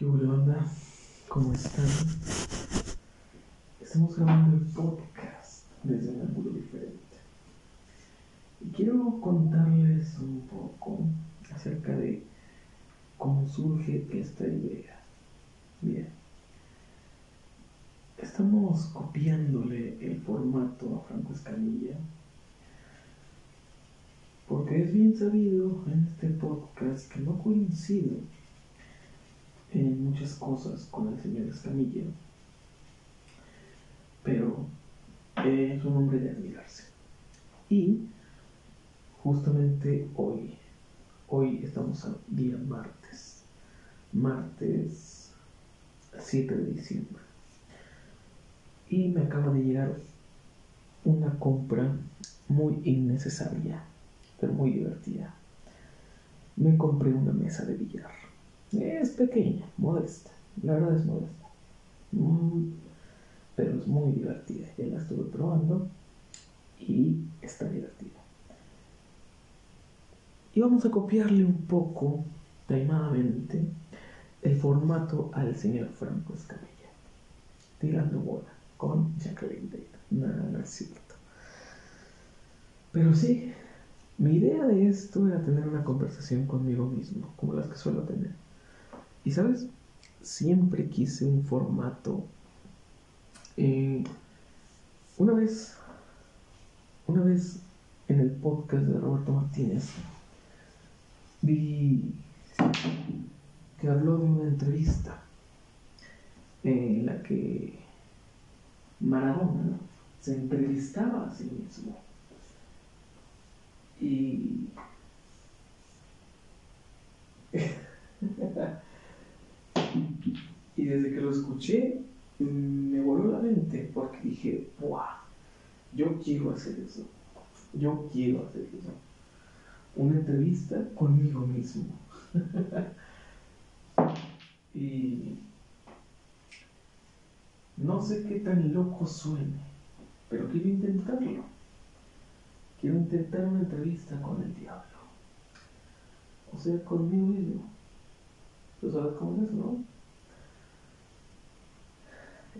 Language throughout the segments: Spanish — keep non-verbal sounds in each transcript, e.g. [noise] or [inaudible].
¿Qué hubo, banda? ¿Cómo están? Estamos grabando el podcast desde un ángulo diferente. Y quiero contarles un poco acerca de cómo surge esta idea. Bien. Estamos copiándole el formato a Franco Escamilla. Porque es bien sabido en este podcast que no coincido en muchas cosas con el señor Escamilla, pero es un hombre de admirarse. Y justamente hoy, hoy estamos a día martes, martes 7 de diciembre, y me acaba de llegar una compra muy innecesaria, pero muy divertida. Me compré una mesa de billar es pequeña, modesta. La verdad es modesta. Mm, pero es muy divertida. Ya la estuve probando y está divertida. Y vamos a copiarle un poco, taimadamente, el formato al señor Franco Escamilla. Tirando bola con Jacqueline Date. No, no es cierto. Pero sí, mi idea de esto era tener una conversación conmigo mismo, como las que suelo tener. Y sabes, siempre quise un formato. Eh, una vez, una vez en el podcast de Roberto Martínez, vi que habló de una entrevista en la que Maradona se entrevistaba a sí mismo. Y [laughs] [laughs] Y desde que lo escuché, me voló la mente porque dije, ¡buah! Yo quiero hacer eso. Yo quiero hacer eso. Una entrevista conmigo mismo. [laughs] y no sé qué tan loco suene, pero quiero intentarlo. Quiero intentar una entrevista con el diablo. O sea, conmigo mismo. ¿Tú sabes cómo es, no?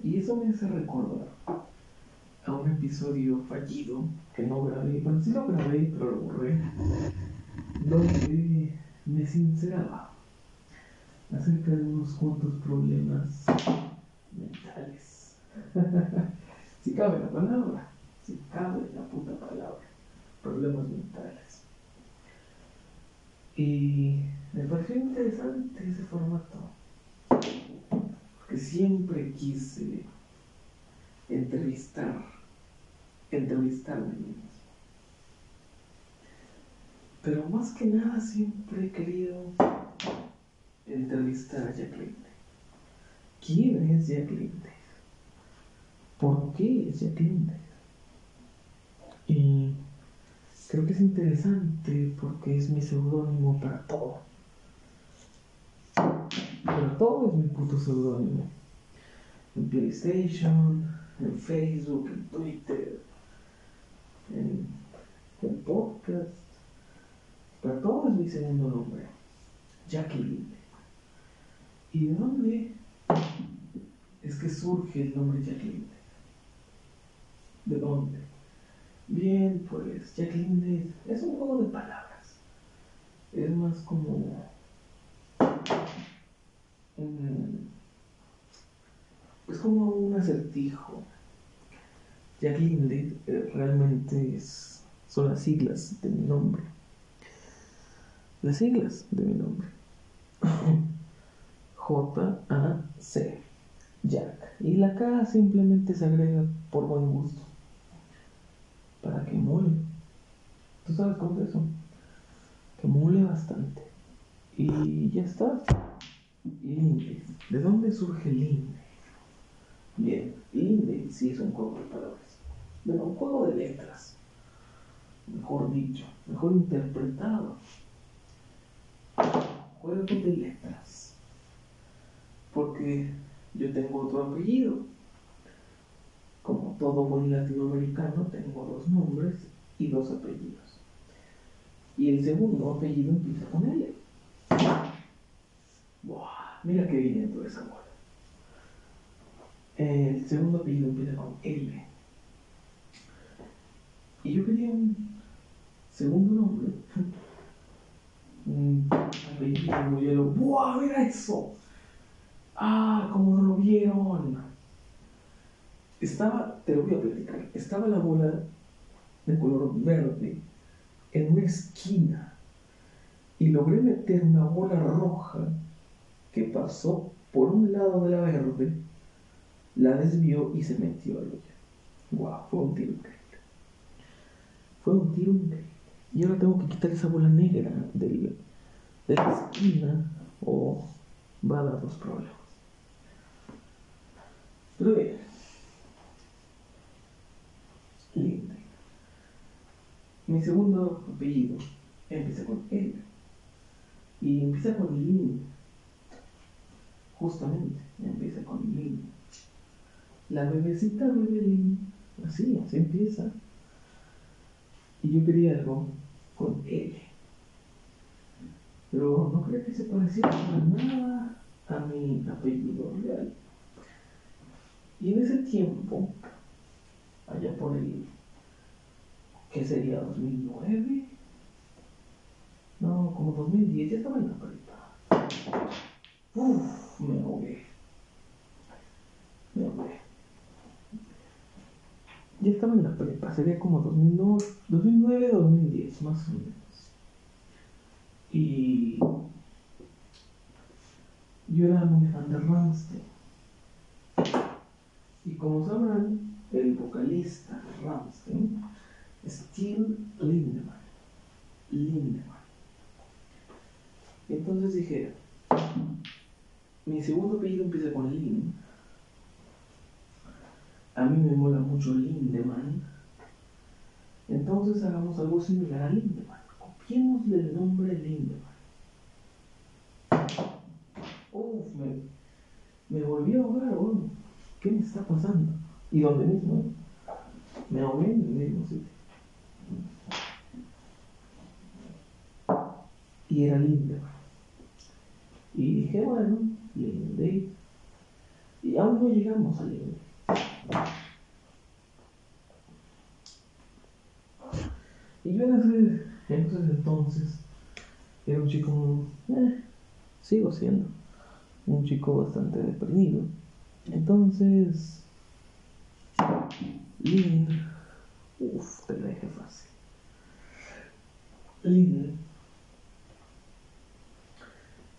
Y eso me hace recordar a un episodio fallido que no grabé, bueno, sí lo grabé, pero lo borré, donde me sinceraba acerca de unos cuantos problemas mentales. [laughs] si cabe la palabra, si cabe la puta palabra, problemas mentales. Y me pareció interesante ese formato que siempre quise entrevistar, entrevistarme. Pero más que nada siempre he querido entrevistar a Jacqueline. ¿Quién es Jacqueline? ¿Por qué es Jacqueline? Y creo que es interesante porque es mi seudónimo para todo. Pero todo es mi puto seudónimo. En PlayStation, en Facebook, en Twitter, en, en podcast. Pero todo es mi segundo nombre. Jacqueline. ¿Y de dónde es que surge el nombre Jacqueline? ¿De dónde? Bien, pues Jacqueline es un juego de palabras. Es más como es como un acertijo. Jacqueline eh, realmente es, son las siglas de mi nombre. Las siglas de mi nombre. [laughs] J-A-C. Jack. Y la K simplemente se agrega por buen gusto. Para que mole. ¿Tú sabes cómo es eso? Que mole bastante. Y ya está. Linde. ¿De dónde surge Linde? Bien, Linde sí es un juego de palabras. Bueno, un juego de letras. Mejor dicho, mejor interpretado. Juego de letras. Porque yo tengo otro apellido. Como todo buen latinoamericano, tengo dos nombres y dos apellidos. Y el segundo apellido empieza con L. Mira qué bien toda esa bola. El segundo apellido empieza con L. Y yo quería un segundo nombre. [laughs] Un apellido como yo. ¡Buah, mira eso! ¡Ah, cómo no lo vieron! Estaba, te lo voy a platicar, estaba la bola de color verde en una esquina y logré meter una bola roja que pasó por un lado de la verde, la desvió y se metió al hoyo. ¡Wow! Fue un tiro increíble. Fue un tiro increíble. Y ahora tengo que quitar esa bola negra del, de la esquina o va a dar dos problemas. Pero bien. Linde. Mi segundo apellido empieza con L. Y empieza con Lin. Justamente, empieza con Lin. La bebecita bebe Lin. Así, así empieza. Y yo quería algo con L. Pero no creo que se pareciera para nada a mi apellido real. Y en ese tiempo, allá por el, ¿qué sería? ¿2009? No, como 2010, ya estaba en la prepa. Uf, me ahogué. Me ahogué. Ya estaba en la prepa, sería como 2009, 2009 2010, más o menos. Y yo era muy fan de Ramstein. Y como sabrán, el vocalista de Ramstein es Till Lindemann. Lindemann. Entonces dije, mi segundo apellido empieza con Lin. A mí me mola mucho Lindemann. Entonces hagamos algo similar a Lindemann. Copiémosle el nombre Lindemann. Uf, me, volví a ahogar, bueno. ¿Qué me está pasando? Y donde mismo, me ahogué en el mismo sitio. Y era Lindemann. Y dije, bueno, Y aún no llegamos a Linde. Y yo en ese, en ese entonces era un chico, eh, sigo siendo, un chico bastante deprimido. Entonces, Lin, uff, te la dejé fácil. Lin.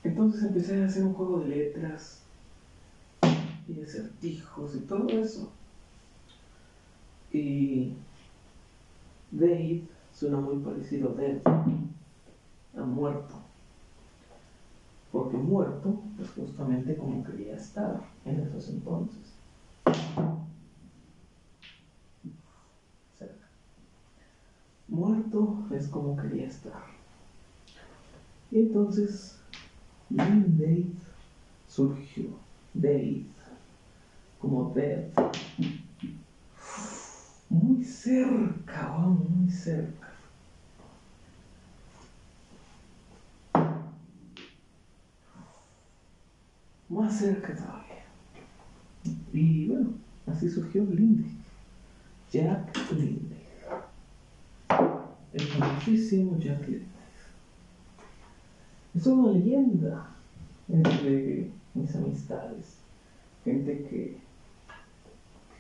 Entonces empecé a hacer un juego de letras y de acertijos y todo eso. Y Dave suena muy parecido a Dead, a muerto. Porque muerto es justamente como quería estar en esos entonces. Muerto es como quería estar. Y entonces, Lin Dave surgió. Dave, como Dead. Muy cerca, oh, muy cerca. Más cerca todavía. Y bueno, así surgió Linde. Jack Linde. El famosísimo Jack Linde. Es una leyenda entre mis amistades. Gente que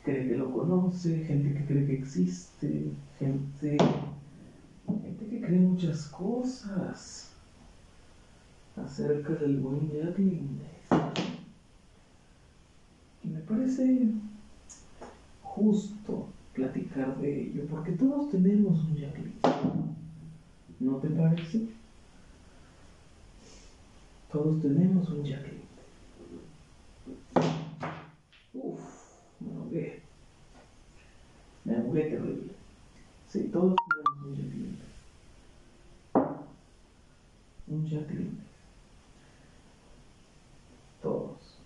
cree que lo conoce, gente que cree que existe, gente, gente que cree muchas cosas acerca del buen Jack. Y me parece justo platicar de ello, porque todos tenemos un Jack. ¿No te parece? Todos tenemos un Jack Linde. Uf, me ahogué. Me ahogué terrible. Sí, todos tenemos un Jack Linde. Un Jack Linde. Todos.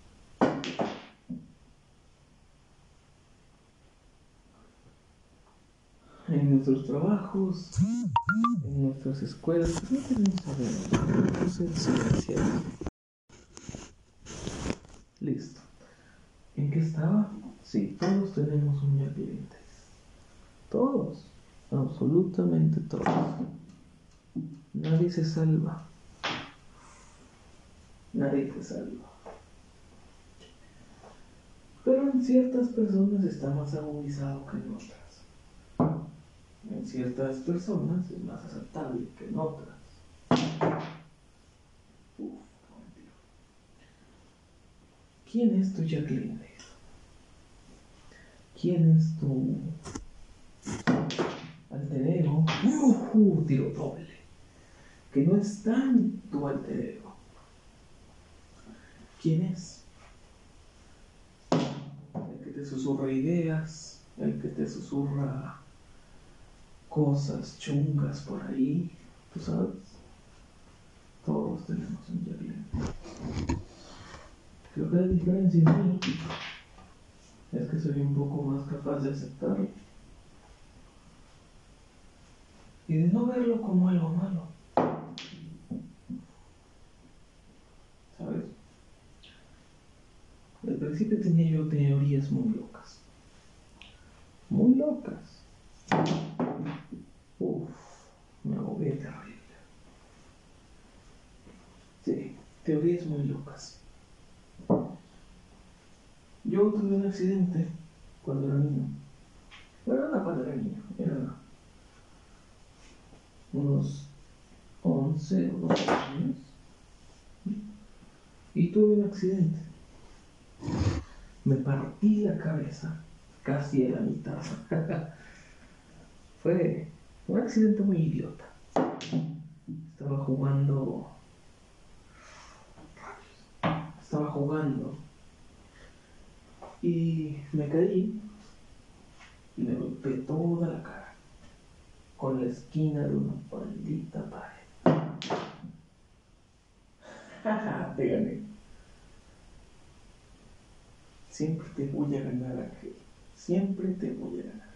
En nuestros trabajos, en nuestras escuelas, no no sé silenciar. Listo. ¿En qué estaba? Sí, todos tenemos un Jack Todos. Absolutamente todos. Nadie se salva. Nadie se salva. Pero en ciertas personas está más agudizado que en otras. Ciertas personas es más aceptable que en otras. ¿Quién es tu Jacqueline? ¿Quién es tu alter ego? Uh, tiro doble. Que no es tan tu alter ego. ¿Quién es? El que te susurra ideas, el que te susurra cosas chungas por ahí, tú sabes. Todos tenemos un Jacqueline. Creo que la diferencia es que soy un poco más capaz de aceptarlo y de no verlo como algo malo. ¿Sabes? Al principio tenía yo teorías muy locas. Muy locas. Uf, me agobié terrible. Sí, teorías muy locas. Yo tuve un accidente cuando era niño. Bueno, no cuando era niño, era unos 11 o 12 años. Y tuve un accidente. Me partí la cabeza casi a la mitad. [laughs] Fue un accidente muy idiota. Estaba jugando. Estaba jugando y me caí y me golpeé toda la cara con la esquina de una maldita pared. [laughs] te gané. Siempre te voy a ganar, Ángel. Siempre te voy a ganar.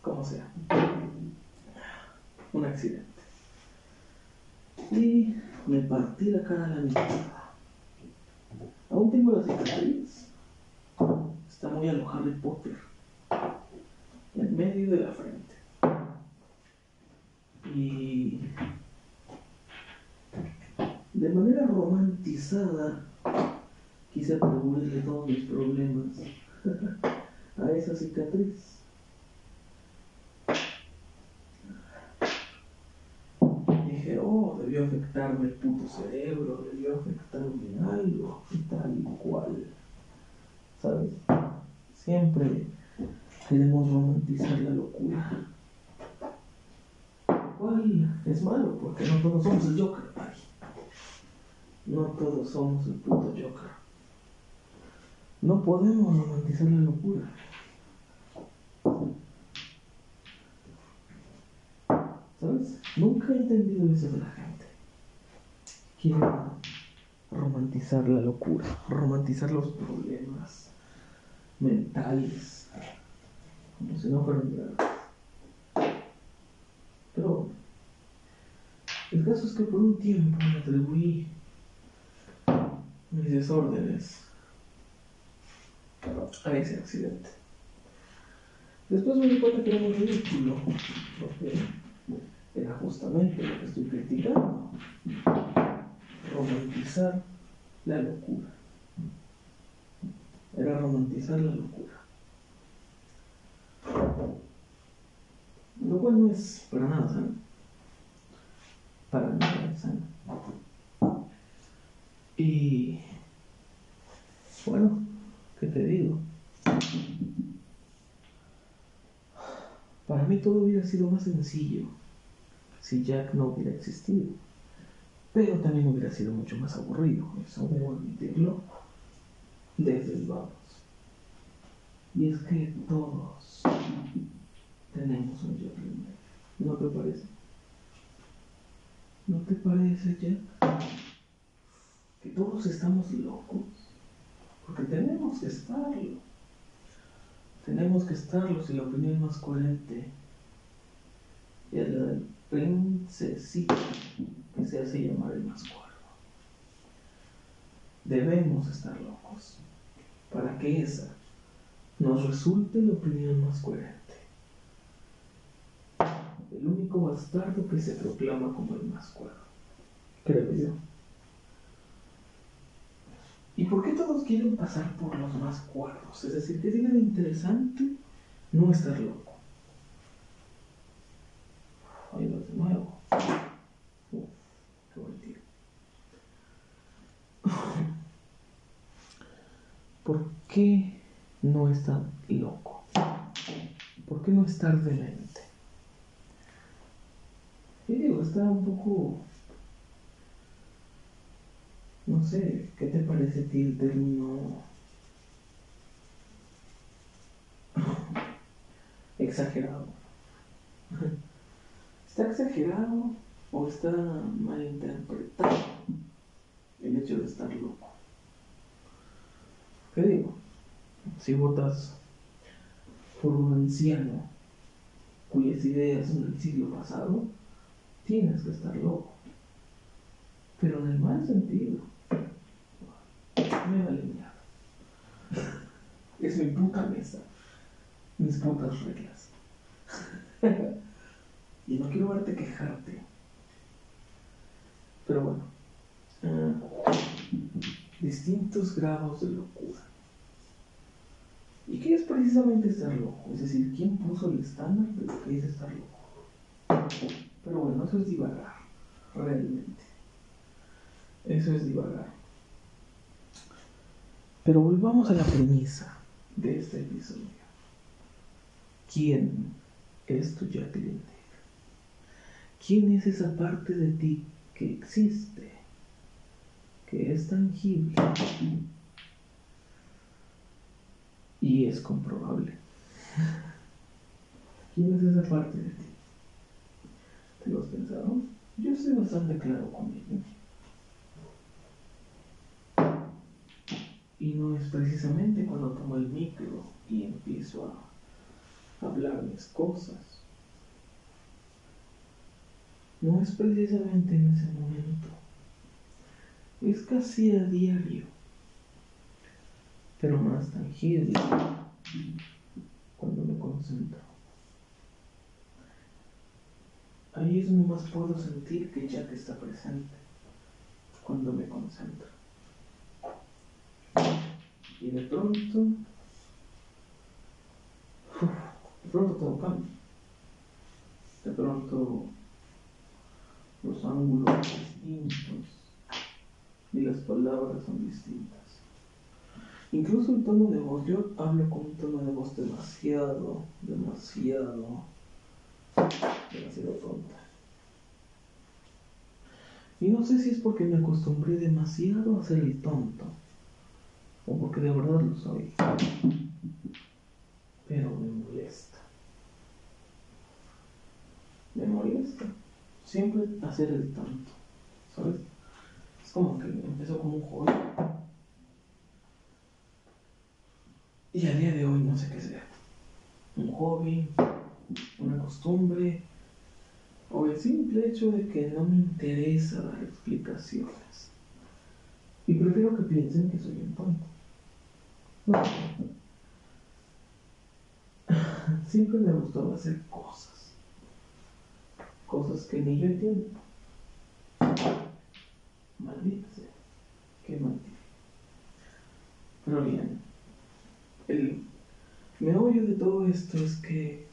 Como sea. Un accidente. Y me partí la cara a la mitad. Aún tengo las cicatriz. Está muy a lo Harry Potter. En medio de la frente. Y de manera romantizada quise atribuirle todos mis problemas [laughs] a esa cicatriz. Debió afectarme el puto cerebro, debió afectarme algo y tal y cual. ¿Sabes? Siempre queremos romantizar la locura. cual es malo, porque no todos somos el Joker, No todos somos el puto Joker. No podemos romantizar la locura. ¿Sabes? Nunca he entendido eso de la gente. Quiere romantizar la locura, romantizar los problemas mentales, como si no fueran graves. Pero el caso es que por un tiempo me atribuí mis desórdenes a ese accidente. Después me di cuenta que era muy ridículo, era justamente lo que estoy criticando. Romantizar la locura. Era romantizar la locura. Lo cual no es para nada sano. Para nada sano. Y bueno, ¿qué te digo? Para mí todo hubiera sido más sencillo si Jack no hubiera existido. Pero también hubiera sido mucho más aburrido, eso debo admitirlo desde el vamos. Y es que todos tenemos un Jack ¿No te parece? ¿No te parece, Jack? Que todos estamos locos. Porque tenemos que estarlo. Tenemos que estarlo si la opinión más coherente es la del princesito que se hace llamar el más cuerdo. debemos estar locos para que esa nos resulte la opinión más coherente. El único bastardo que se proclama como el más cuerdo, creo yo. ¿Y por qué todos quieren pasar por los más cuerdos? Es decir, que tiene de interesante no estar loco. Ahí va de nuevo. Uf, qué buen tiro. ¿Por qué no estar loco? ¿Por qué no estar demente? Y digo, está un poco... No sé, ¿qué te parece a ti el término [laughs] exagerado? ¿Está exagerado o está mal interpretado el hecho de estar loco? ¿Qué digo? Si votas por un anciano cuyas ideas son del siglo pasado, tienes que estar loco. Pero en el mal sentido. Me vale mierda. Es mi puta mesa. Mis putas reglas. [laughs] y no quiero verte quejarte. Pero bueno. ah, distintos grados de locura. ¿Y qué es precisamente estar loco? Es decir, ¿quién puso el estándar de lo que es estar loco? Pero bueno, eso es divagar, realmente. Eso es divagar. Pero volvamos a la premisa de este episodio. ¿Quién es tu Jacqueline? ¿Quién es esa parte de ti que existe, que es tangible y es comprobable? ¿Quién es esa parte de ti? ¿Te lo has pensado? Yo estoy bastante claro con ello. Y no es precisamente cuando tomo el micro y empiezo a hablar mis cosas. No es precisamente en ese momento. Es casi a diario. Pero más tangible cuando me concentro. Ahí es donde más puedo sentir que Jack está presente. Cuando me concentro. Y de pronto, de pronto todo cambia. De pronto los ángulos distintos y las palabras son distintas. Incluso el tono de voz, yo hablo con un tono de voz demasiado, demasiado, demasiado tonta. Y no sé si es porque me acostumbré demasiado a ser el tonto o porque de verdad lo soy. Pero me molesta. Me molesta. Siempre hacer el tonto. ¿Sabes? Es como que empezó como un hobby. Y a día de hoy no sé qué sea. Un hobby, una costumbre, o el simple hecho de que no me interesa dar explicaciones. Y prefiero que piensen que soy un tonto. [laughs] Siempre me gustaba hacer cosas. Cosas que ni yo entiendo. Maldita sea. Qué maldita. Pero bien. El meollo de todo esto es que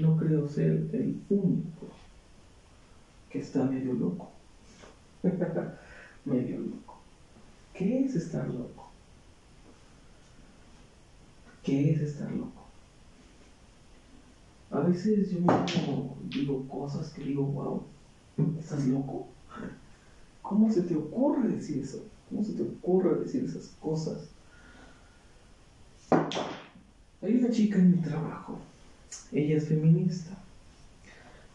no creo ser el único que está medio loco. [laughs] medio loco. ¿Qué es estar loco? ¿Qué es estar loco? A veces yo mismo digo cosas que digo, wow, ¿estás loco? ¿Cómo se te ocurre decir eso? ¿Cómo se te ocurre decir esas cosas? Hay una chica en mi trabajo, ella es feminista,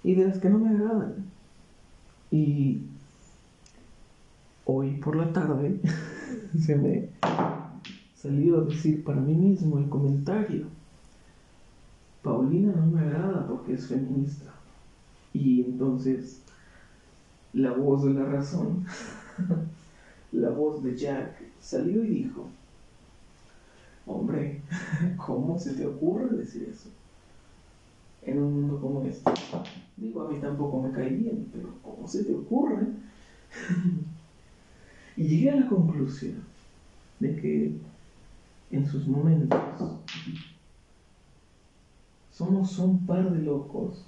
y de las que no me agradan. Y hoy por la tarde [laughs] se me salió a decir para mí mismo el comentario. Paulina no me agrada porque es feminista. Y entonces la voz de la razón [laughs] la voz de Jack salió y dijo, hombre, [laughs] ¿cómo se te ocurre decir eso? En un mundo como este. Digo, a mí tampoco me cae bien, pero ¿cómo se te ocurre? [laughs] y llegué a la conclusión de que en sus momentos somos un par de locos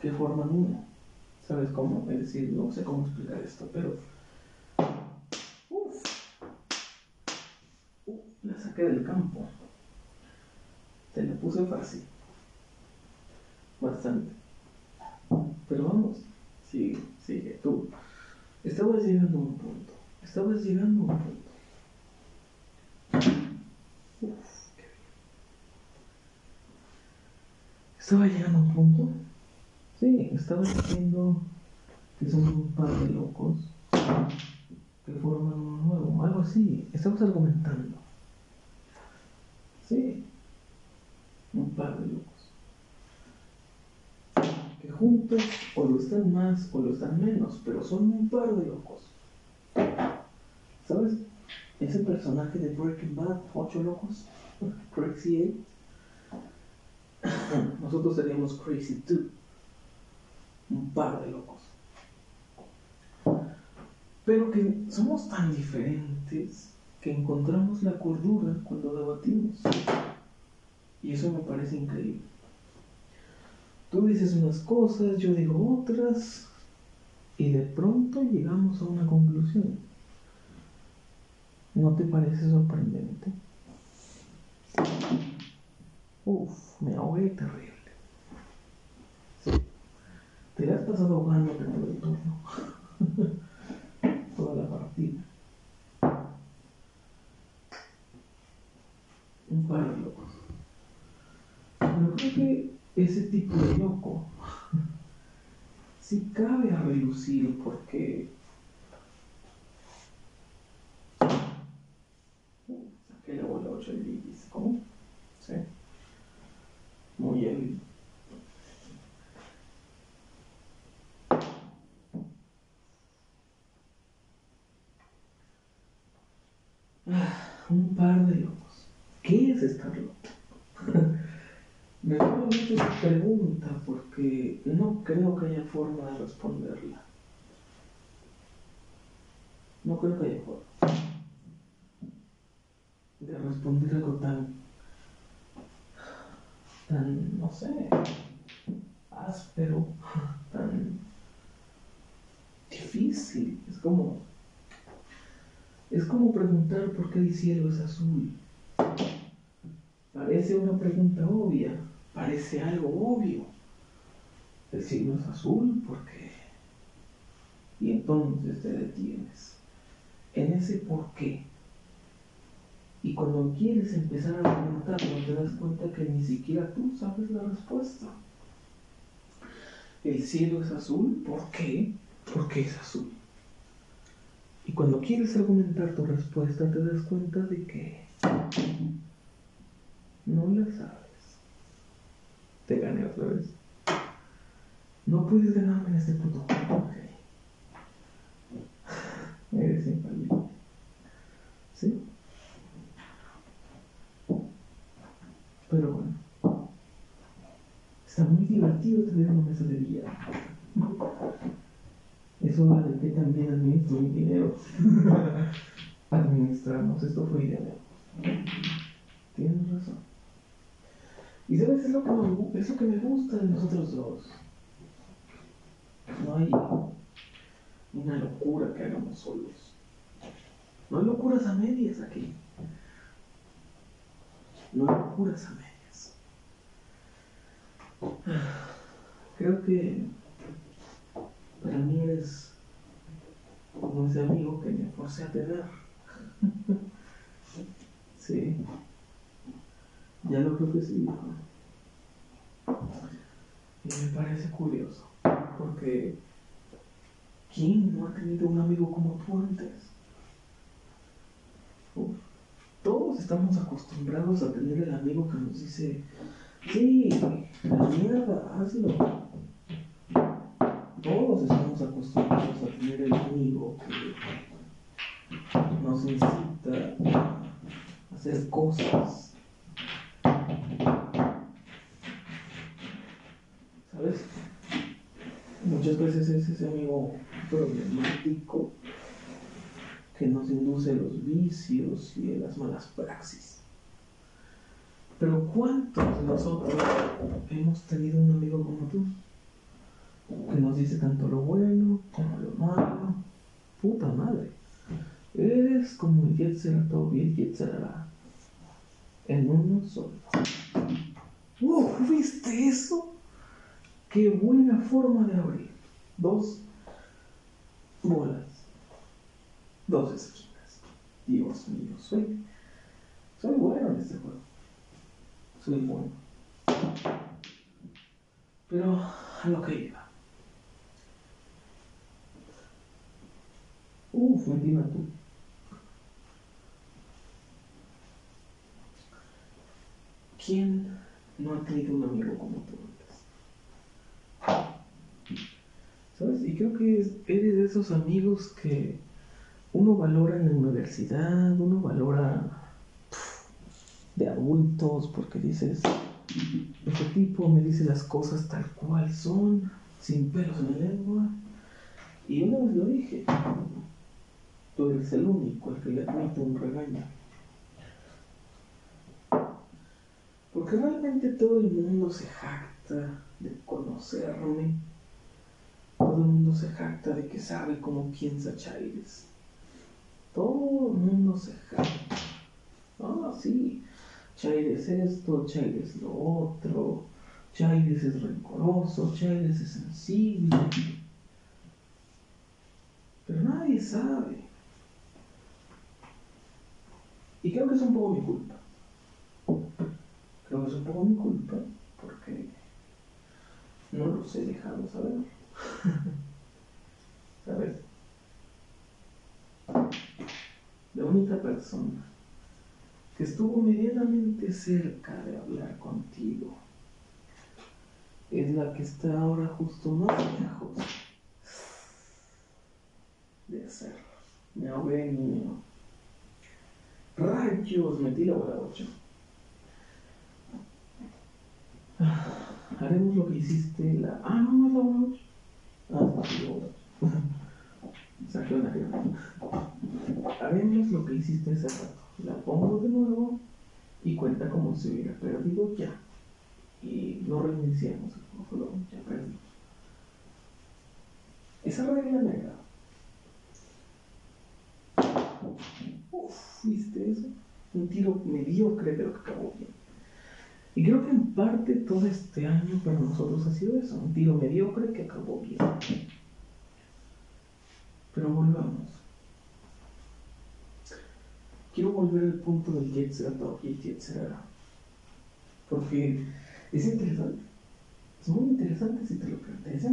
que forman uno. ¿Sabes cómo? Es decir, no sé cómo explicar esto, pero. Uf. Del campo. Te la puse fácil. Bastante. Pero vamos, sigue, sigue. Tú estabas llegando a un punto. Estabas llegando a un punto. Estaba llegando a un punto Sí, estaba diciendo que son un par de locos que forman uno nuevo, algo así. Estamos argumentando. Sí, un par de locos. Que juntos o lo están más o lo están menos, pero son un par de locos. ¿Sabes? Ese personaje de Breaking Bad, ocho locos, [laughs] Crazy Eight. [clears throat] Nosotros seríamos Crazy Two un par de locos. Pero que somos tan diferentes que encontramos la cordura cuando debatimos. Y eso me parece increíble. Tú dices unas cosas, yo digo otras, y de pronto llegamos a una conclusión. ¿No te parece sorprendente? Uf, me ahogué terrible. Te has pasado ahogándote todo el turno. [laughs] Toda la partida. Un par de locos. Pero creo que ese tipo de loco sí cabe a relucir porque saqué la bola 8 y ¿cómo? Sí. Muy bien. un par de locos. ¿Qué es estar loco? [laughs] Me gusta mucho esa pregunta porque no creo que haya forma de responderla. No creo que haya forma de responder algo tan, tan, no sé, áspero, [laughs] tan difícil. Es como es como preguntar por qué el cielo es azul. Parece una pregunta obvia, parece algo obvio. El cielo es azul porque... Y entonces te detienes en ese por qué. Y cuando quieres empezar a preguntarlo, te das cuenta que ni siquiera tú sabes la respuesta. El cielo es azul, ¿por qué? Porque es azul. Y cuando quieres argumentar tu respuesta te das cuenta de que no la sabes. Te gané otra vez. No puedes ganarme en este puto juego. [laughs] Eres infalible. ¿Sí? Pero bueno. Está muy divertido tener una mesa de billar. Eso de que también administro mi dinero. [laughs] Administramos, esto fue idea Tienes razón. Y sabes, es lo, que me, es lo que me gusta de nosotros dos. No hay una locura que hagamos solos. No hay locuras a medias aquí. No hay locuras a medias. Creo que para mí eres como ese amigo que me forcé a tener. [laughs] sí. Ya lo creo que sí. Y me parece curioso, porque ¿quién no ha tenido un amigo como tú antes? todos estamos acostumbrados a tener el amigo que nos dice, sí, la mierda, hazlo todos estamos acostumbrados a tener el amigo que nos incita a hacer cosas. ¿Sabes? Muchas veces es ese amigo problemático que nos induce los vicios y las malas praxis. Pero ¿cuántos de nosotros hemos tenido un amigo como tú? Que nos dice tanto lo bueno como lo malo. Puta madre. Eres como el Yetzerato y el Yetzerara. En uno solo. ¡Uh! ¿Viste eso? ¡Qué buena forma de abrir! Dos bolas. Dos esquinas. Dios mío, soy, soy bueno en este juego soy bueno. Pero a lo que iba. Uf, metí tú. ¿Quién no ha tenido un amigo como tú antes? ¿Sabes? Y creo que eres de esos amigos que uno valora en la universidad, uno valora de adultos, porque dices, este tipo me dice las cosas tal cual son, sin pelos en la lengua. Y una vez lo dije, tú eres el único el que le admite un regaño. Porque realmente todo el mundo se jacta de conocerme. Todo el mundo se jacta de que sabe cómo piensa Chaires. Todo el mundo se jacta. Ah, sí. Chaires esto, Chaires lo otro, Chaires es rencoroso, Chaires es sensible. Pero nadie sabe. Y creo que es un poco mi culpa. Creo que es un poco mi culpa porque no los he dejado saber. [laughs] ¿Sabes? La única persona que estuvo medianamente cerca de hablar contigo es la que está ahora justo más lejos de hacerlo. Me ahogué, niño. Rayos, metí la 8. Haremos lo que hiciste la. Ah, no, no es la hora 8. Sí, la hora 8. Saqué una lo que hiciste ese rato la pongo de nuevo y cuenta como si hubiera perdido ya. Y no reiniciamos el ya perdimos. Esa regla negra. Uf, ¿viste eso? Un tiro mediocre, pero que acabó bien. Y creo que en parte todo este año para nosotros ha sido eso, un tiro mediocre que acabó bien. Pero volvamos quiero volver al punto del Yetzirah y Yetzirah. Porque es interesante. Es muy interesante si te lo planteas. [laughs]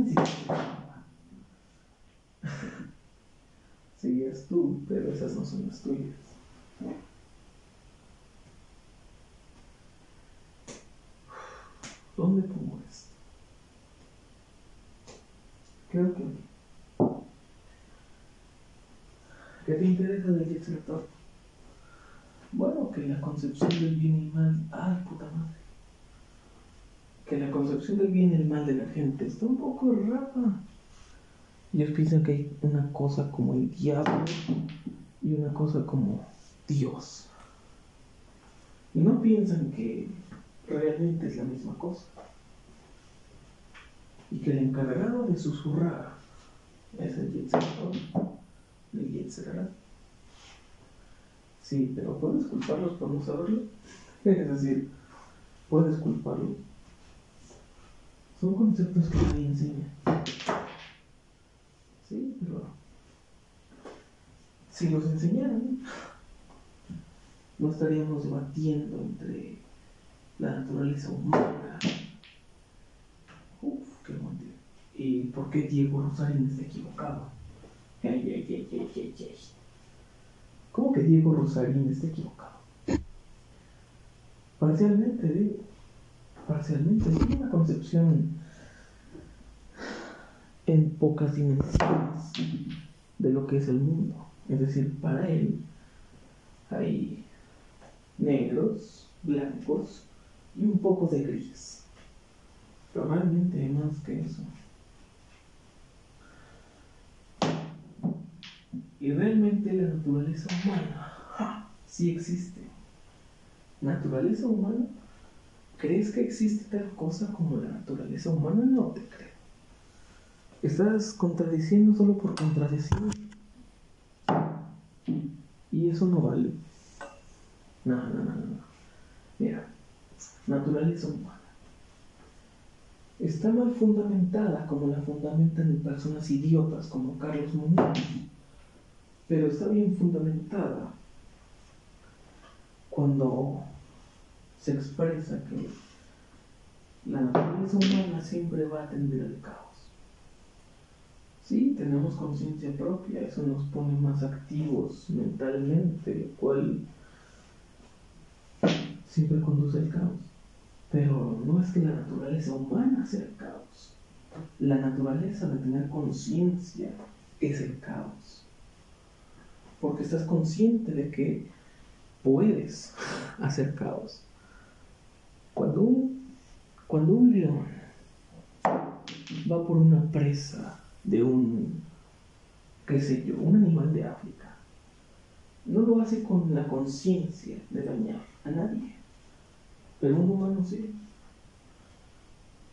Sí, es tú, pero esas no son las tuyas. ¿Dónde pongo esto? Creo que ¿Qué te interesa del Yetzirah bueno, que la concepción del bien y mal, ay puta madre, que la concepción del bien y el mal de la gente está un poco errada. Ellos piensan que hay una cosa como el diablo y una cosa como Dios. Y no piensan que realmente es la misma cosa. Y que el encargado de susurrar es el Yetzirah, el Yetzirah. Sí, pero ¿puedes culparlos por no saberlo? [laughs] Es decir, ¿puedes culparlo? Son conceptos que nadie enseña. Sí, pero si los enseñaran, no estaríamos debatiendo entre la naturaleza humana. Uf, qué buen ¿Y por qué Diego Rosarín está equivocado? Ay. ¿Cómo que Diego Rosarín está equivocado? Parcialmente, digo. Parcialmente. Tiene una concepción en pocas dimensiones de lo que es el mundo. Es decir, para él hay negros, blancos y un poco de gris. Hay más que eso. Y realmente la naturaleza humana sí existe. ¿Naturaleza humana? ¿Crees que existe tal cosa como la naturaleza humana? No te creo. Estás contradiciendo solo por contradecir. Y eso no vale. No, no, no, no. Mira, naturaleza humana. Está mal fundamentada como la fundamentan personas idiotas como Carlos Muñoz, pero está bien fundamentada cuando se expresa que la naturaleza humana siempre va a tender al caos. Sí, tenemos conciencia propia, eso nos pone más activos mentalmente, lo cual siempre conduce al caos. Pero no es que la naturaleza humana sea el caos. La naturaleza de tener conciencia es el caos. Porque estás consciente de que puedes [laughs] hacer caos. Cuando un, cuando un león va por una presa de un, qué sé yo, un animal de África, no lo hace con la conciencia de dañar a nadie, pero un humano sí.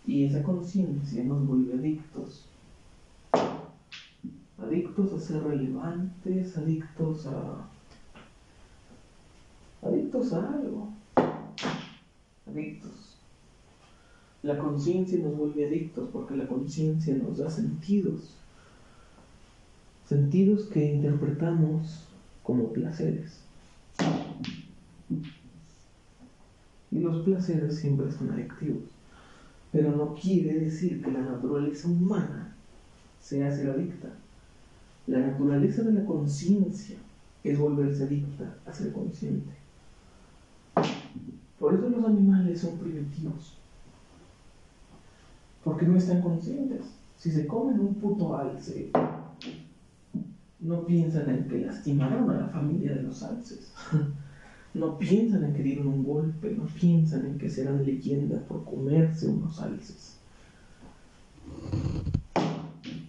Y esa conciencia nos vuelve adictos. Adictos a ser relevantes, adictos a... Adictos a algo. Adictos. La conciencia nos vuelve adictos porque la conciencia nos da sentidos. Sentidos que interpretamos como placeres. Y los placeres siempre son adictivos. Pero no quiere decir que la naturaleza humana sea ser adicta. La naturaleza de la conciencia es volverse adicta a ser consciente. Por eso los animales son primitivos. Porque no están conscientes. Si se comen un puto alce, no piensan en que lastimaron a la familia de los alces. [laughs] No piensan en que dieron un golpe, no piensan en que serán leyendas por comerse unos alces.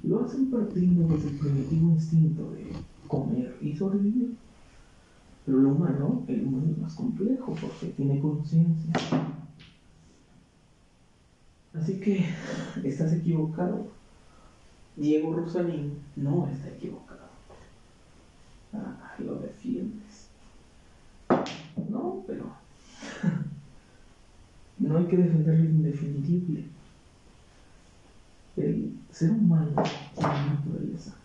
Lo hacen partiendo desde el primitivo instinto de comer y sobrevivir. Pero lo humano, el humano es más complejo porque tiene conciencia. Así que [laughs] estás equivocado. Diego Rosalín no está equivocado. Ah, lo defiendes. Pero [laughs] no hay que defender lo indefendible. El ser humano es naturaleza.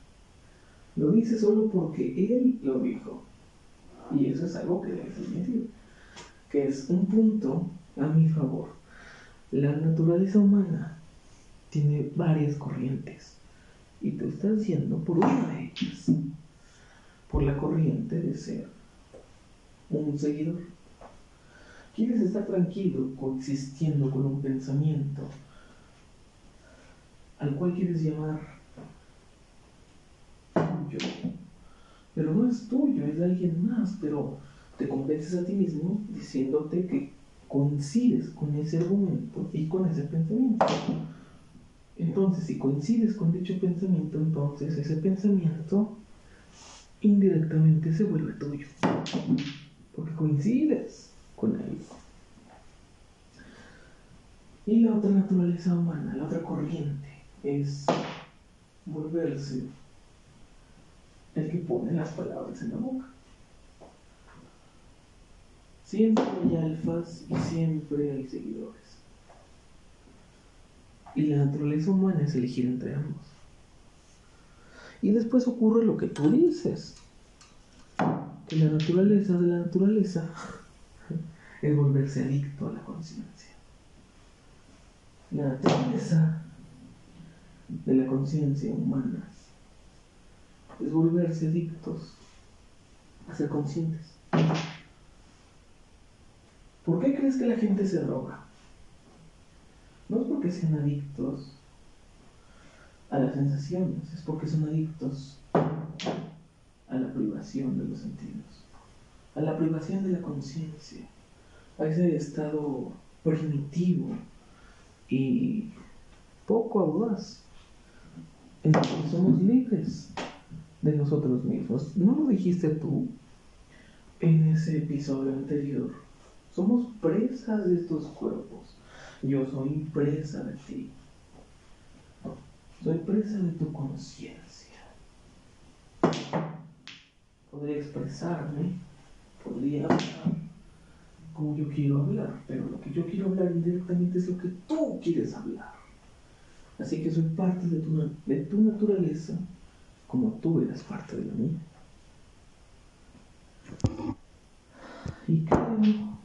Lo dice solo porque él lo dijo. Y eso es algo que debe. Que es un punto a mi favor. La naturaleza humana tiene varias corrientes. Y tú estás yendo por una de ellas. Por la corriente de ser un seguidor. Quieres estar tranquilo coexistiendo con un pensamiento al cual quieres llamar tuyo. Pero no es tuyo, es de alguien más, pero te convences a ti mismo diciéndote que coincides con ese argumento y con ese pensamiento. Entonces, si coincides con dicho pensamiento, entonces ese pensamiento indirectamente se vuelve tuyo porque coincides con él. Y la otra naturaleza humana, la otra corriente, es volverse el que pone las palabras en la boca. Siempre hay alfas y siempre hay seguidores. Y la naturaleza humana es elegir entre ambos. Y después ocurre lo que tú dices que la naturaleza de la naturaleza es volverse adicto a la conciencia. La naturaleza de la conciencia humana es volverse adictos a ser conscientes. ¿Por qué crees que la gente se droga? No es porque sean adictos, a las sensaciones, es porque son adictos a la privación de los sentidos, a la privación de la conciencia, a ese estado primitivo y poco audaz en el que somos libres de nosotros mismos. ¿No lo dijiste tú en ese episodio anterior? Somos presas de estos cuerpos. Yo soy presa de ti. Soy presa de tu conciencia. Podría expresarme, podría hablar como yo quiero hablar, pero lo que yo quiero hablar indirectamente es lo que tú quieres hablar. Así que soy parte de tu, de tu naturaleza como tú eres parte de la mía. Y creo,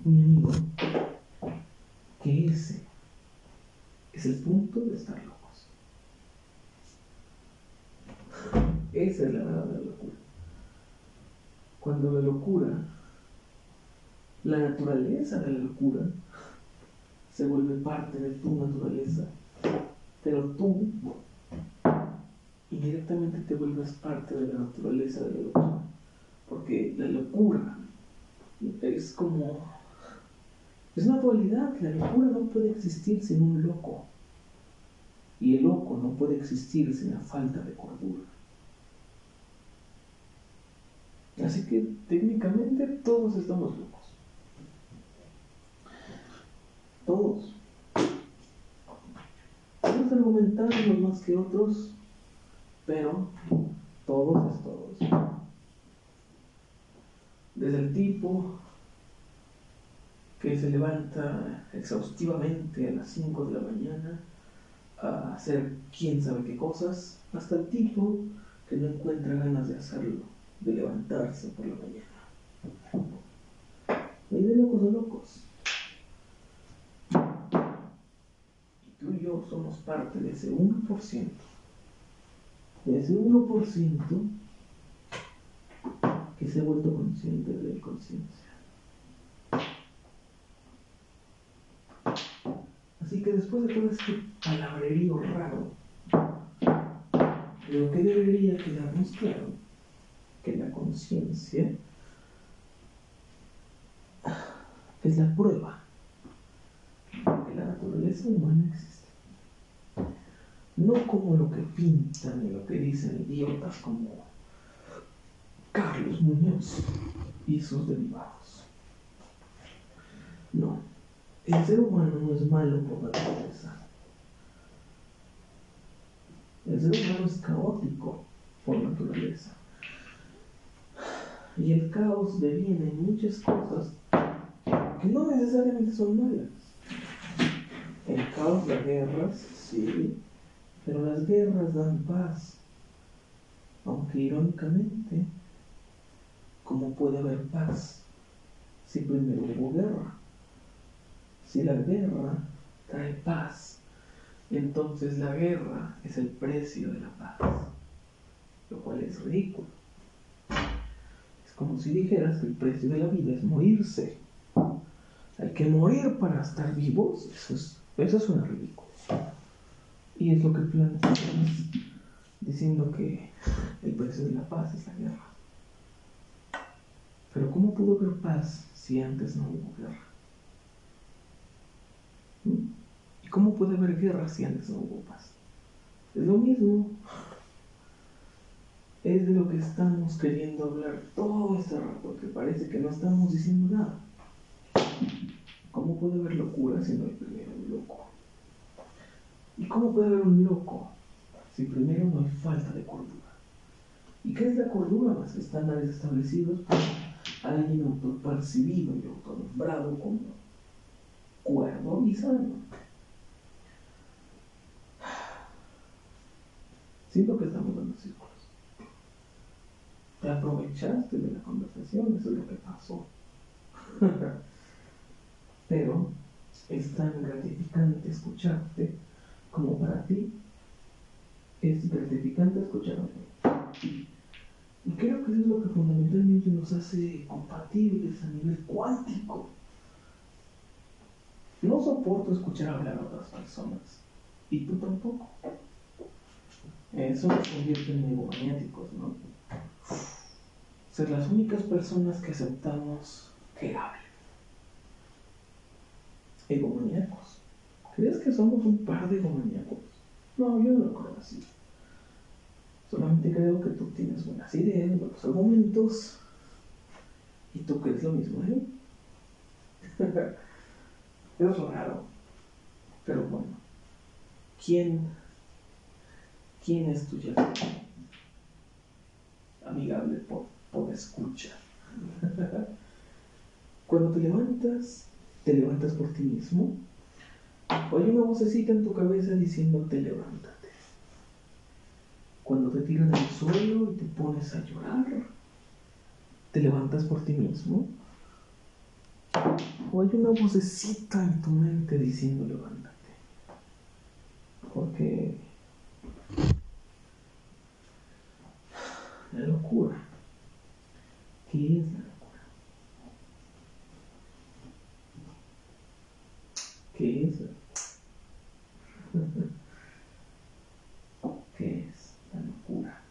mi amigo, que ese es el punto de estar locos. Esa es la verdadera locura. Cuando la locura, la naturaleza de la locura, se vuelve parte de tu naturaleza, pero tú indirectamente te vuelves parte de la naturaleza de la locura. Porque la locura es como... Es una dualidad, la locura no puede existir sin un loco. Y el loco no puede existir sin la falta de cordura. Así que técnicamente todos estamos locos. Todos. Unos más que otros, pero todos es todos. Desde el tipo que se levanta exhaustivamente a las 5 de la mañana a hacer quién sabe qué cosas, hasta el tipo que no encuentra ganas de hacerlo de levantarse por la mañana. Hay de locos a locos. Y tú y somos parte de ese 1%. De ese 1% que se ha vuelto consciente de la conciencia. Así que después de todo este palabrerío raro, creo que debería quedarnos claro que la conciencia es la prueba de que la naturaleza humana existe. No como lo que pintan y lo que dicen idiotas como Carlos Muñoz y sus derivados. No, el ser humano no es malo por naturaleza. El ser humano es caótico por naturaleza. Y el caos deviene en muchas cosas que no necesariamente son malas. El caos las guerras, sí, las guerras dan paz. Aunque irónicamente, ¿cómo puede haber paz si primero hubo guerra? Si la guerra trae paz, entonces la guerra es el precio de la paz, lo cual es ridículo como si dijeras que el precio de la vida es morirse. Hay que morir para estar vivos, eso es, eso suena ridículo. Y es lo que planteas diciendo que el precio de la paz es la guerra. Pero ¿cómo pudo haber paz si antes no hubo guerra? ¿Mm? ¿Y cómo puede haber guerra si antes no hubo paz? Es lo mismo es de lo que estamos queriendo hablar todo este rato, que parece que no estamos diciendo nada. ¿Cómo puede haber locura si no hay primero loco? ¿Y cómo puede haber un loco si primero no hay falta de cordura? ¿Y qué es la cordura más estándares establecidos por alguien autopercibido y autonombrado como cuerdo y sano? Siento que estamos dando círculos te aprovechaste de la conversación, eso es lo que pasó. [laughs] Pero es tan gratificante escucharte como para ti es gratificante escucharme. Y creo que eso es lo que fundamentalmente nos hace compatibles a nivel cuántico. No soporto escuchar hablar a otras personas. Y tú tampoco. Eso nos convierte en egomaniáticos, ¿no? Ser las únicas personas que aceptamos que hablen. Egomaníacos. ¿Crees que somos un par de egomaníacos? No, yo no lo creo así. Solamente creo que tú tienes buenas ideas, buenos argumentos y tú crees lo mismo de mí. [laughs] es raro. Pero bueno, ¿quién, quién es tu ya amigable por, por escucha? [laughs] Cuando te levantas, te levantas por ti mismo. Hay una vocecita en tu cabeza diciéndote levántate. Cuando te tiran al suelo y te pones a llorar, te levantas por ti mismo. O hay una vocecita en tu mente diciendo levántate. Porque la locura, ¿qué es la locura? ¿Qué es? ¿Qué es la locura?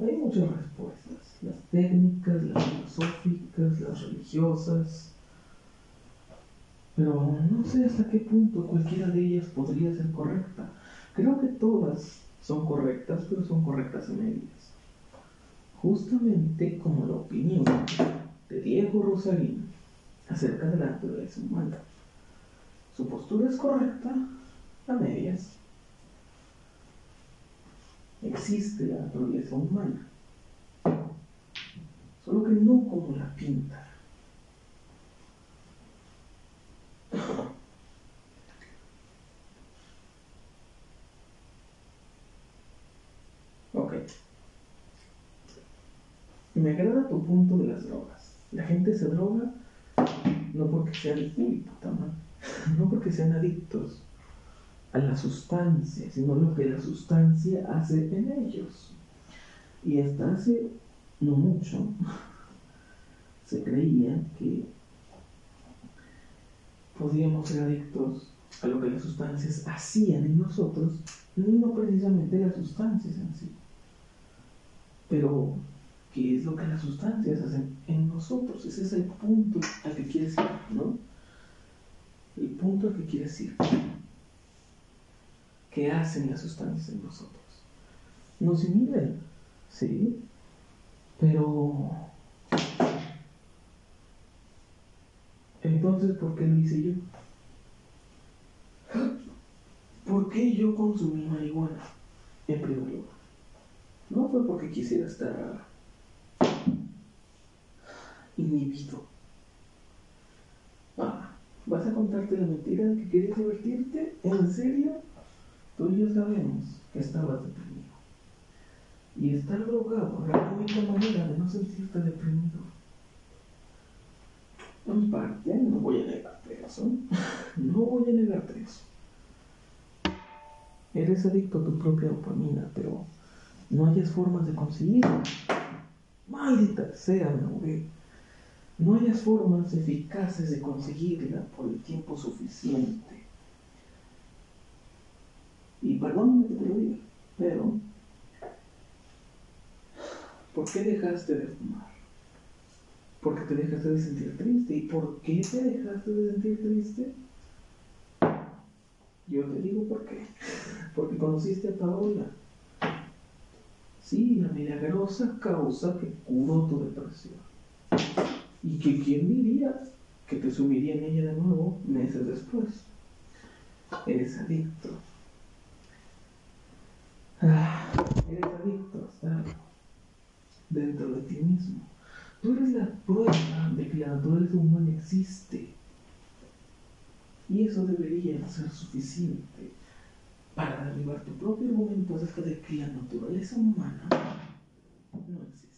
Hay muchas respuestas, las técnicas, las filosóficas, las religiosas, pero no sé hasta qué punto cualquiera de ellas podría ser correcta. Creo que todas son correctas, pero son correctas a medias. Justamente como la opinión de Diego Rosarín acerca de la naturaleza humana. Su postura es correcta a medias existe la naturaleza humana, solo que no como la pinta. Ok. Me agrada tu punto de las drogas. La gente se droga no porque sean, uy, puta [laughs] no porque sean adictos, a la sustancia, sino lo que la sustancia hace en ellos. Y hasta hace no mucho se creía que podíamos ser adictos a lo que las sustancias hacían en nosotros, no precisamente las sustancias en sí. Pero, ¿qué es lo que las sustancias hacen en nosotros? Ese es el punto al que quieres ir, ¿no? El punto al que quieres ir que hacen las sustancias en nosotros. Nos inhiben, sí, pero entonces, ¿por qué lo hice yo? ¿Por qué yo consumí marihuana en primer lugar? No fue porque quisiera estar inhibido. Ah, ¿vas a contarte la mentira de que quieres divertirte? ¿En serio? Tú y yo sabemos que estabas deprimido. Y estar drogado era la única manera de no sentirte deprimido. En parte, no voy a negarte eso. [laughs] No voy a negarte eso. Eres adicto a tu propia dopamina, pero no hayas formas de conseguirla. Maldita sea, me No hayas formas eficaces de conseguirla por el tiempo suficiente y perdóname que te lo diga, pero ¿por qué dejaste de fumar? ¿Por qué te dejaste de sentir triste? ¿Y por qué te dejaste de sentir triste? Yo te digo por qué. [laughs] Porque conociste a Paola. Sí, la milagrosa causa que curó tu depresión. Y que quién diría que te sumiría en ella de nuevo meses después. Eres adicto Ah, eres adicto dentro de ti mismo. Tú eres la prueba de que la naturaleza humana existe. Y eso debería ser suficiente para derribar tu propio argumento acerca de que la naturaleza humana no existe.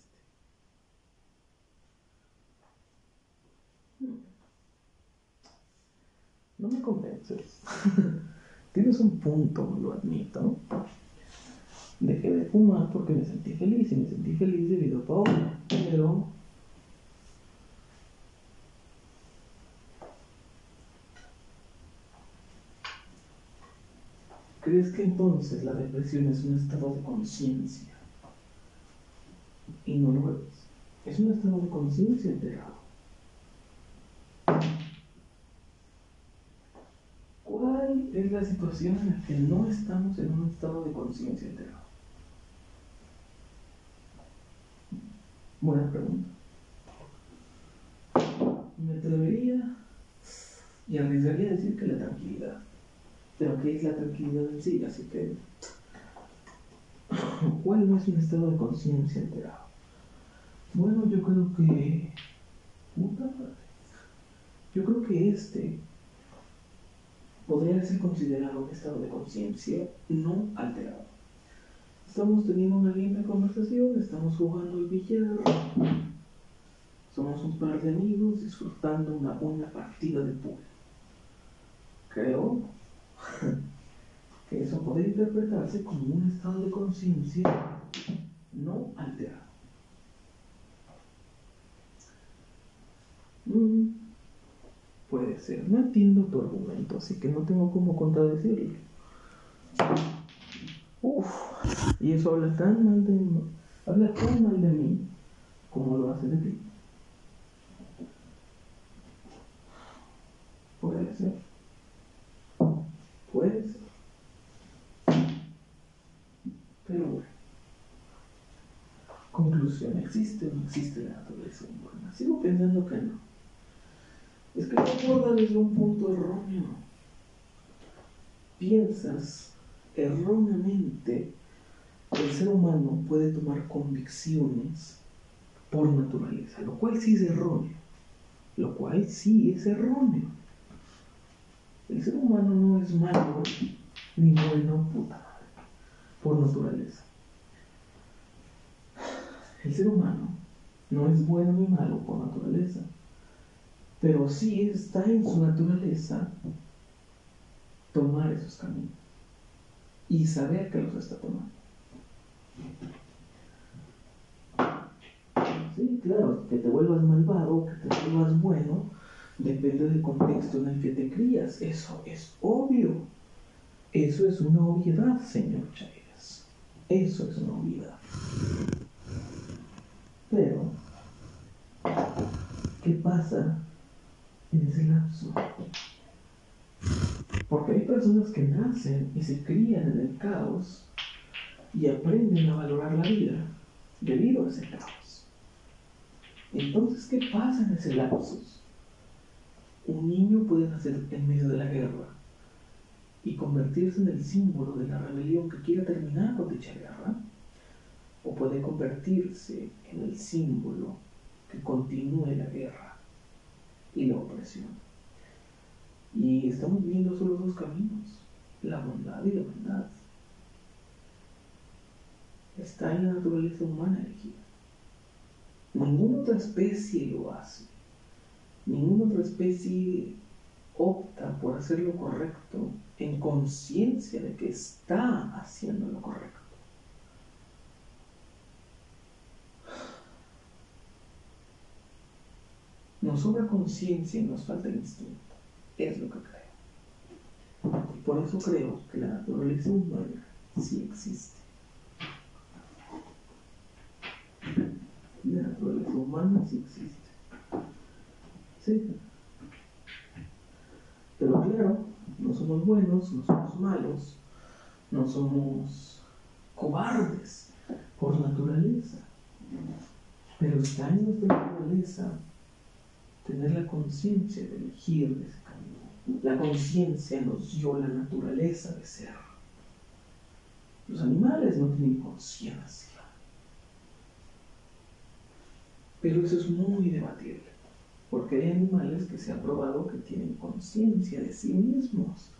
No me convences. [laughs] Tienes un punto, lo admito dejé de fumar porque me sentí feliz y me sentí feliz debido a Paola. Pero ¿Crees que entonces la depresión es un estado de conciencia? Y no lo es. Es un estado de conciencia alterado. ¿Cuál es la situación en la que no estamos en un estado de conciencia alterado? Buena pregunta. Me atrevería y arriesgaría a decir que la tranquilidad. Pero ¿qué es la tranquilidad en sí? Así que, ¿cuál es un estado de conciencia alterado? Bueno, yo creo que... Yo creo que este podría ser considerado un estado de conciencia no alterado. Estamos teniendo una linda conversación, estamos jugando al billar, somos un par de amigos disfrutando una buena partida de pool. Creo [laughs] que eso puede interpretarse como un estado de conciencia no alterado. Mm, puede ser. No entiendo tu argumento, así que no tengo cómo contradecirlo. Uf, y eso habla tan mal de mí, habla tan mal de mí como lo hace de ti. Puede ser. Puede ser. Pero bueno. Conclusión, ¿existe o no existe la naturaleza humana? Sigo pensando que no. Es que no aborda desde un punto erróneo. Piensas erróneamente el ser humano puede tomar convicciones por naturaleza, lo cual sí es erróneo, lo cual sí es erróneo. El ser humano no es malo ni bueno, puta madre, por naturaleza. El ser humano no es bueno ni malo por naturaleza, pero sí está en su naturaleza tomar esos caminos y saber que los está tomando. Sí, claro, que te vuelvas malvado, que te vuelvas bueno, depende del contexto en el que te crías. Eso es obvio. Eso es una obviedad, señor Chávez. Eso es una obviedad. Pero, ¿qué pasa en ese lapso? Porque hay personas que nacen y se crían en el caos y aprenden a valorar la vida debido a ese caos. Entonces, ¿qué pasa en ese lapsus? Un niño puede nacer en medio de la guerra y convertirse en el símbolo de la rebelión que quiera terminar con dicha guerra, o puede convertirse en el símbolo que continúe la guerra y la opresión. Y estamos viendo solo dos caminos, la bondad y la maldad. Está en la naturaleza humana elegida. Ninguna otra especie lo hace. Ninguna otra especie opta por hacer lo correcto en conciencia de que está haciendo lo correcto. Nos sobra conciencia y nos falta el instinto. Es lo que creo. Y por eso creo que la naturaleza humana sí existe. La naturaleza humana sí existe. Sí. Pero claro, no somos buenos, no somos malos, no somos cobardes por naturaleza. Pero está en nuestra naturaleza tener la conciencia de elegir. La conciencia nos dio la naturaleza de ser. Los animales no tienen conciencia. Pero eso es muy debatible, porque hay animales que se ha probado que tienen conciencia de sí mismos.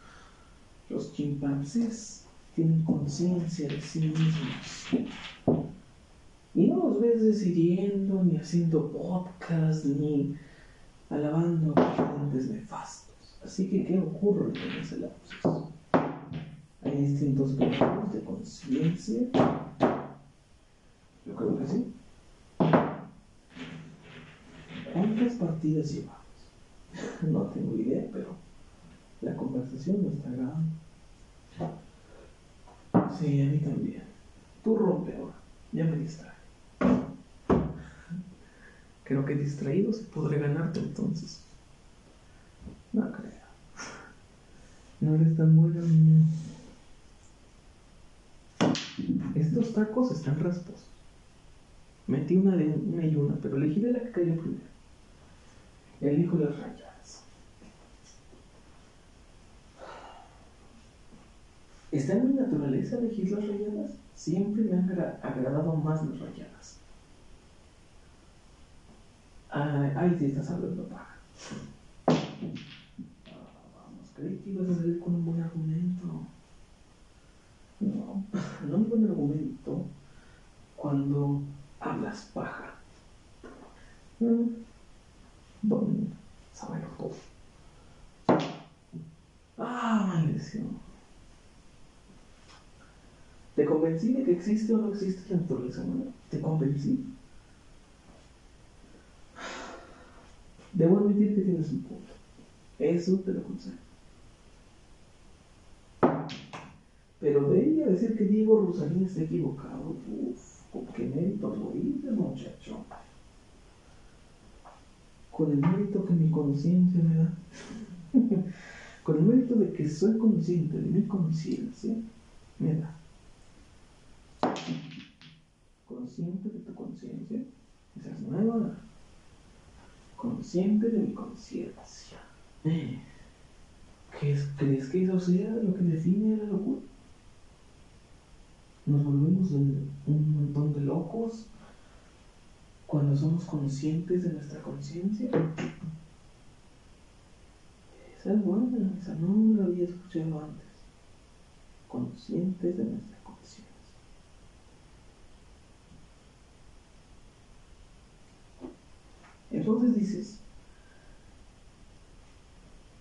Los chimpancés tienen conciencia de sí mismos. Y no los ves decidiendo, ni haciendo podcast, ni alabando a presidentes nefastos. Así que, ¿qué ocurre en ese lapsus? ¿Hay distintos grados de conciencia? Yo creo que sí. ¿Cuántas partidas llevamos? [laughs] No tengo idea, pero la conversación no está grabando. Sí, a mí también. Tú rompe ahora. Ya me distrae. [laughs] Creo que distraído se podré ganarte entonces. No creo. No eres tan bueno, niño. Estos tacos están rasposos. Metí una, de, una y una, pero elegí la que cayó primero. Elijo las rayadas. ¿Está en mi naturaleza elegir las rayadas? Siempre me han agradado más las rayadas. Ay, sí, estás hablando paja. Creí que ibas a salir con un buen argumento. No, [laughs] no un buen argumento cuando hablas paja. Mm. Don, sábelo todo. Ah, maldición. ¿Te convencí de que existe o no existe la naturaleza humana? ¿Te convencí? [sighs] Debo admitir que tienes un punto. Eso te lo concedo. Pero de ella decir que Diego Rosalín está equivocado, uff, ¿con qué mérito lo hice, muchacho? Con el mérito que mi conciencia me da. [laughs] Con el mérito de que soy consciente de mi conciencia, me da. Consciente de tu conciencia, esa es nueva consciente de mi conciencia. ¿Crees que eso sea lo que define la locura? Nos volvemos un montón de locos cuando somos conscientes de nuestra conciencia. Esa es buena, esa no la había escuchado antes. Conscientes de nuestra conciencia. Entonces dices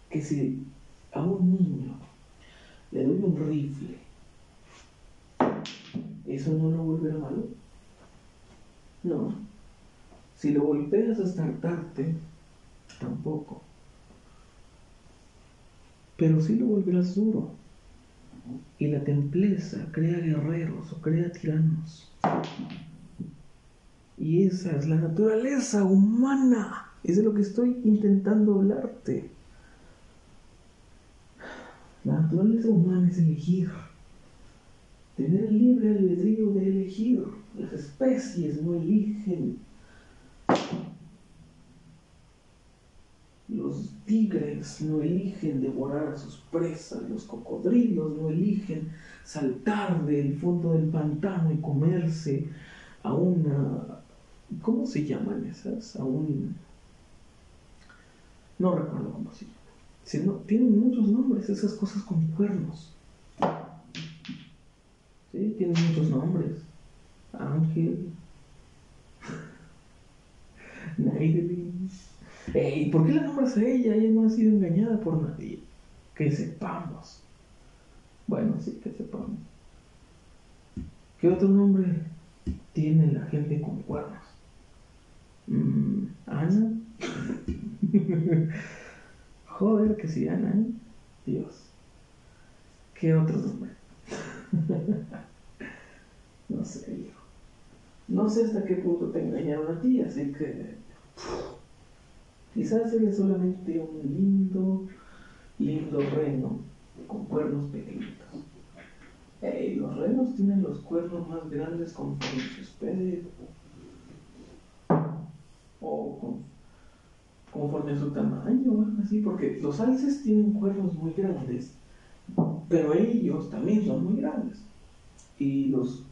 que si a un niño le doy un rifle, ¿eso no lo volverá malo? No. Si lo golpeas hasta hartarte, tampoco. Pero sí lo volverás duro. Y la templeza crea guerreros o crea tiranos. Y esa es la naturaleza humana. Es de lo que estoy intentando hablarte. La naturaleza humana es elegir. Tener libre albedrío de elegir. Las especies no eligen. Los tigres no eligen devorar a sus presas. Los cocodrilos no eligen saltar del fondo del pantano y comerse a una ¿Cómo se llaman esas? Aún. No recuerdo cómo se llaman. tienen muchos nombres esas cosas con cuernos. Sí, tienen muchos nombres. Ángel. [laughs] Naidelin. ¿Y ¿Por qué la nombras a ella? Ella no ha sido engañada por nadie. Que sepamos. Bueno, sí, que sepamos. ¿Qué otro nombre tiene la gente con cuernos? Mm, Ana. [laughs] Joder, que si Ana, ¿eh? Dios. ¿Qué otro nombre? [laughs] no sé, hijo. No sé hasta qué punto te engañaron a ti, así que. Quizás eres solamente un lindo, lindo reno con cuernos pequeñitos. Hey, los renos tienen los cuernos más grandes conforme su especie o conforme a su tamaño o algo así, porque los alces tienen cuernos muy grandes, pero ellos también son muy grandes. Y los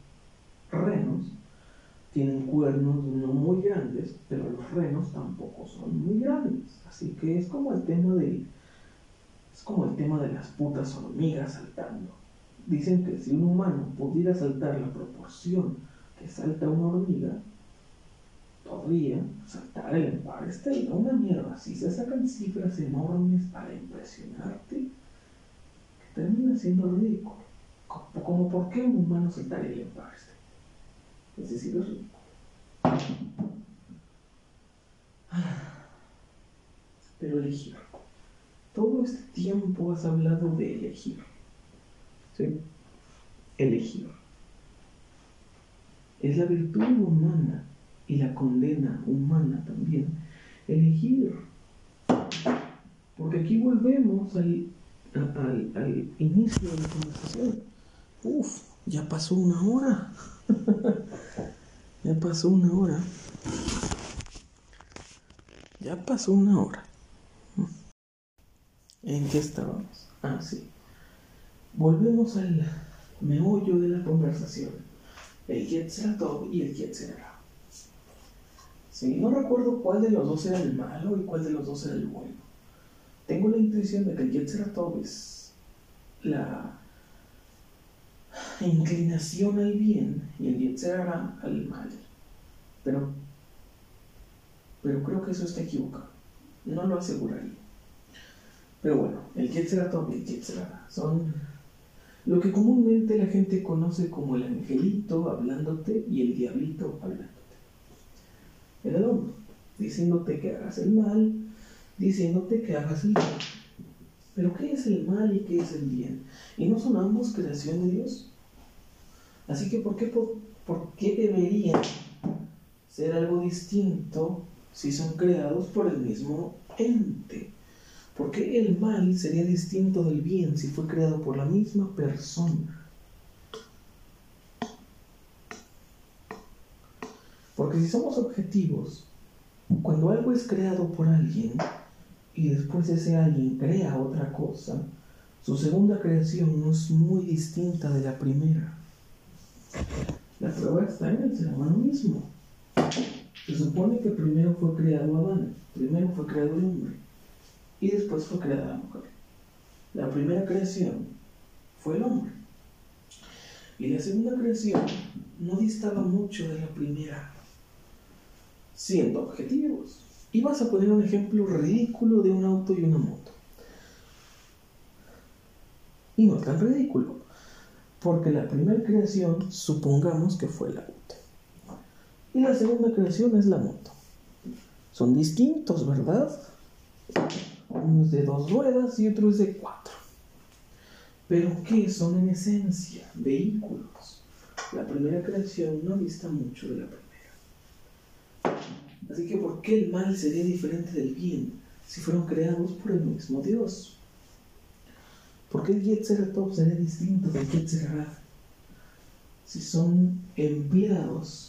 renos tienen cuernos no muy grandes, pero los renos tampoco son muy grandes. Así que es como el tema de es como el tema de las putas hormigas saltando. Dicen que si un humano pudiera saltar la proporción que salta una hormiga, podría saltar el Empire State, una mierda así, se sacan cifras enormes para impresionarte, termina siendo ridículo. Como, por qué un humano saltaría el Empire State. Es decir, es ridículo. Pero elegir. Todo este tiempo has hablado de elegir. ¿Sí? elegir. Es la virtud humana y la condena humana también elegir. Porque aquí volvemos al, al, inicio de la conversación. Uf, ya pasó una hora. [laughs] ya pasó una hora. Ya pasó una hora. ¿En qué estábamos? Ah, sí. Volvemos al meollo de la conversación. El Yetzeratov y el Yetzerara. Sí, no recuerdo cuál de los dos era el malo y cuál de los dos era el bueno. Tengo la intuición de que el Yetzeratov es la inclinación al bien y el Yetzerara al mal. Pero, pero creo que eso está equivocado. No lo aseguraría. Pero bueno, el Yetzeratov y el Yetzerara son lo que comúnmente la gente conoce como el angelito hablándote y el diablito hablándote. El hombre, diciéndote que hagas el mal, diciéndote que hagas el bien. Pero ¿qué es el mal y qué es el bien? ¿Y no son ambos creación de Dios? Así que ¿por qué, por, qué deberían ser algo distinto si son creados por el mismo ente? ¿Por qué el mal sería distinto del bien si fue creado por la misma persona? Porque si somos objetivos, cuando algo es creado por alguien y después ese alguien crea otra cosa, su segunda creación no es muy distinta de la primera. La prueba está en el ser humano mismo. Se supone que primero fue creado Adán, primero fue creado el hombre y después fue creada la mujer. La primera creación fue el hombre. Y la segunda creación no distaba mucho de la primera, siendo objetivos. Y vas a poner un ejemplo ridículo de un auto y una moto. Y no es tan ridículo, porque la primera creación supongamos que fue el auto. Y la segunda creación es la moto. Son distintos, ¿verdad? Uno es de dos ruedas y otro es de cuatro. Pero ¿qué son en esencia? Vehículos. La primera creación no dista mucho de la primera. Así que ¿por qué el mal sería diferente del bien si fueron creados por el mismo Dios? ¿Por qué el Yetzeratov sería distinto del Yetzerat si son empleados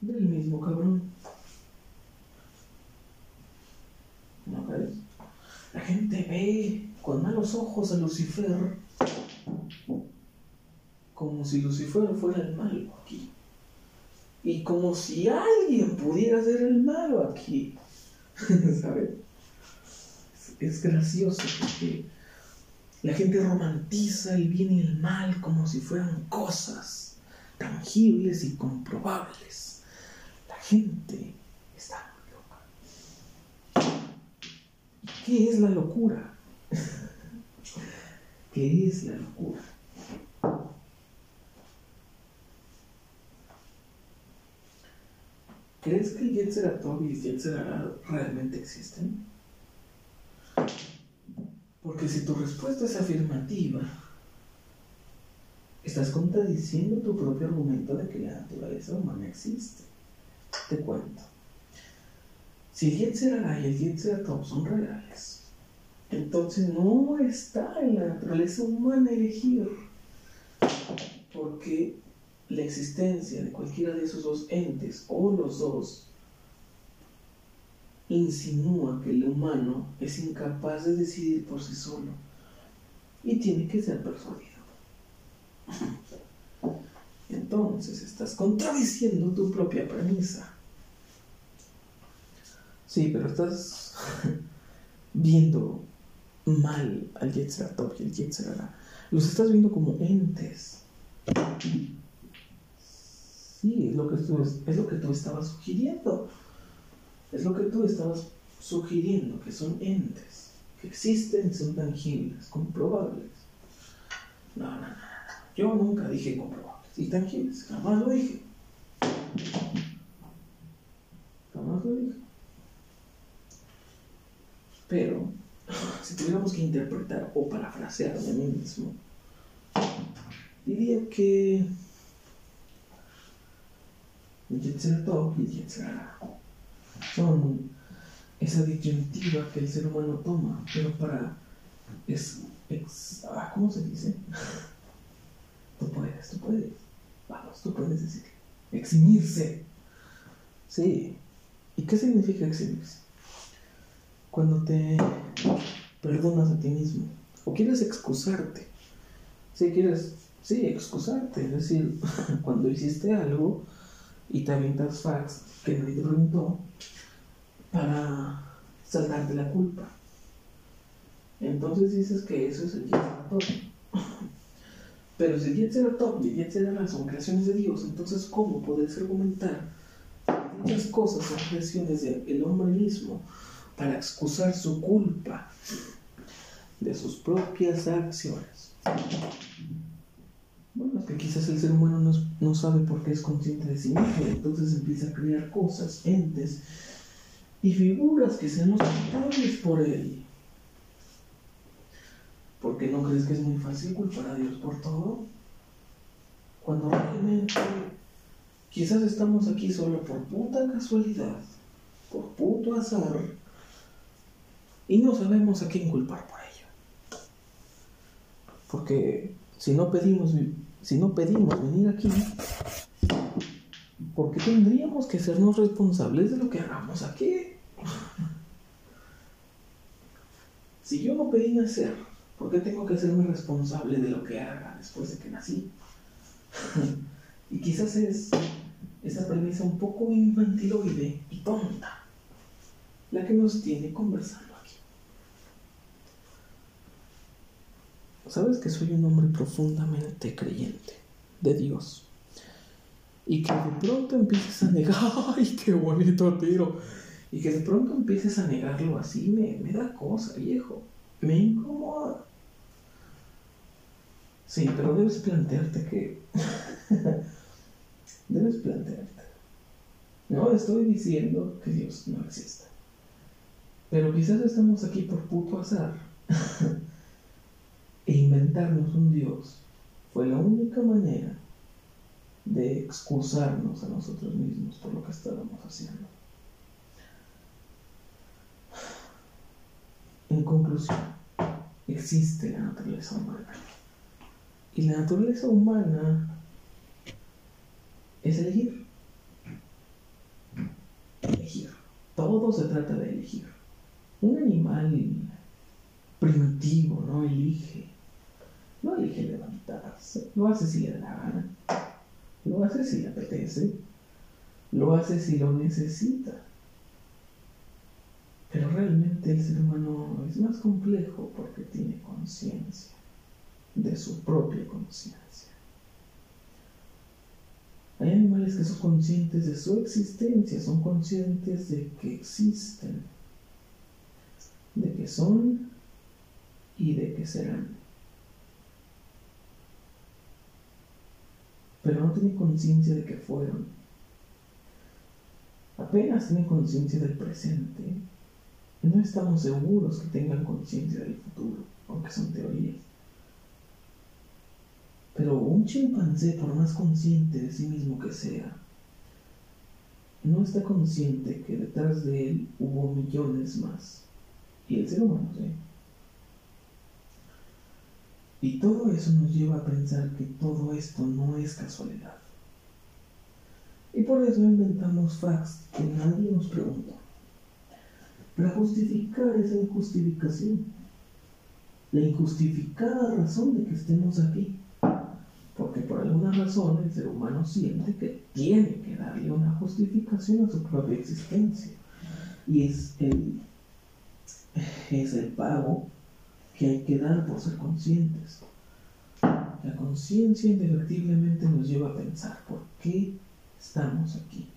del mismo cabrón? ¿No crees? La gente ve con malos ojos a Lucifer como si Lucifer fuera el malo aquí. Y como si alguien pudiera ser el malo aquí. [laughs] ¿Sabes? Es, gracioso porque la gente romantiza el bien y el mal como si fueran cosas tangibles y comprobables. La gente está ¿Qué es la locura? [laughs] ¿Qué es la locura? ¿Crees que el Yetzeratov y el Yetzerara realmente existen? Porque si tu respuesta es afirmativa, estás contradiciendo tu propio argumento de que la naturaleza humana existe. Te cuento. Si el Yetzirah y el Yetzeratov son reales, entonces no está en la naturaleza humana elegir, porque la existencia de cualquiera de esos dos entes o los dos insinúa que el humano es incapaz de decidir por sí solo y tiene que ser persuadido. [laughs] Entonces estás contradiciendo tu propia premisa. Sí, pero estás [laughs] viendo mal al Yetzeratov y al Yetzerara. Los estás viendo como entes. Es lo, que tú, es lo que tú estabas sugiriendo. Es lo que tú estabas sugiriendo, que son entes, que existen son tangibles, comprobables. No, no, no. Yo nunca dije comprobables y tangibles, jamás lo dije. Jamás lo dije. Pero, [laughs] si tuviéramos que interpretar o parafrasear de mí mismo, diría que y el Yetzerara son esa disyuntiva que el ser humano toma, pero para es, ah, ¿cómo se dice? [laughs] tú puedes, tú puedes, vamos, tú puedes decir, eximirse. Sí. ¿Y qué significa eximirse? Cuando te perdonas a ti mismo o quieres excusarte. Si quieres, sí, excusarte, es decir, [laughs] cuando hiciste algo y te avientas fax que nadie te preguntó para saldarte la culpa. Entonces dices que eso es el top. Pero si el top y el son creaciones de Dios, entonces ¿cómo puedes argumentar que dichas cosas son creaciones del hombre mismo para excusar su culpa de sus propias acciones? Bueno, es que quizás el ser humano no, no sabe por qué es consciente de sí mismo, entonces empieza a crear cosas, entes y figuras que sean los por él. ¿Por qué no crees que es muy fácil culpar a Dios por todo? Cuando realmente quizás estamos aquí solo por puta casualidad, por puto azar, y no sabemos a quién culpar por ello. Porque si no pedimos, si no pedimos venir aquí, ¿por qué tendríamos que sernos responsables de lo que hagamos aquí? Si yo no pedí nacer, ¿por qué tengo que hacerme responsable de lo que haga después de que nací? [laughs] y quizás es esa premisa un poco infantiloide y tonta la que nos tiene conversando aquí. Sabes que soy un hombre profundamente creyente de Dios. Y que de pronto empieces a negar, [laughs] ¡ay, qué bonito tiro! Y que de pronto empieces a negarlo así, me, me da cosa, viejo. Me incomoda. Sí, pero debes plantearte que... [laughs] debes plantearte. No estoy diciendo que Dios no exista. Pero quizás estamos aquí por puto azar. [laughs] e inventarnos un Dios fue la única manera de excusarnos a nosotros mismos por lo que estábamos haciendo. En conclusión, existe la naturaleza humana. Y la naturaleza humana es elegir. Elegir. Todo se trata de elegir. Un animal primitivo no elige. No elige levantarse. Lo hace si le da la gana. Lo hace si le apetece. Lo hace si lo necesita. Pero realmente el ser humano es más complejo porque tiene conciencia de su propia conciencia. Hay animales que son conscientes de su existencia, son conscientes de que existen, de que son y de que serán. Pero no tienen conciencia de que fueron. Apenas tienen conciencia del presente no estamos seguros que tengan conciencia del futuro, aunque son teorías. Pero un chimpancé, por más consciente de sí mismo que sea, no está consciente que detrás de él hubo millones más. Y el ser humano, ¿sí? Y todo eso nos lleva a pensar que todo esto no es casualidad. Y por eso inventamos facts que nadie nos preguntó para justificar esa injustificación, la injustificada razón de que estemos aquí. Porque por alguna razón el ser humano siente que tiene que darle una justificación a su propia existencia. Y es el, es el pago que hay que dar por ser conscientes. La conciencia indefectiblemente nos lleva a pensar por qué estamos aquí,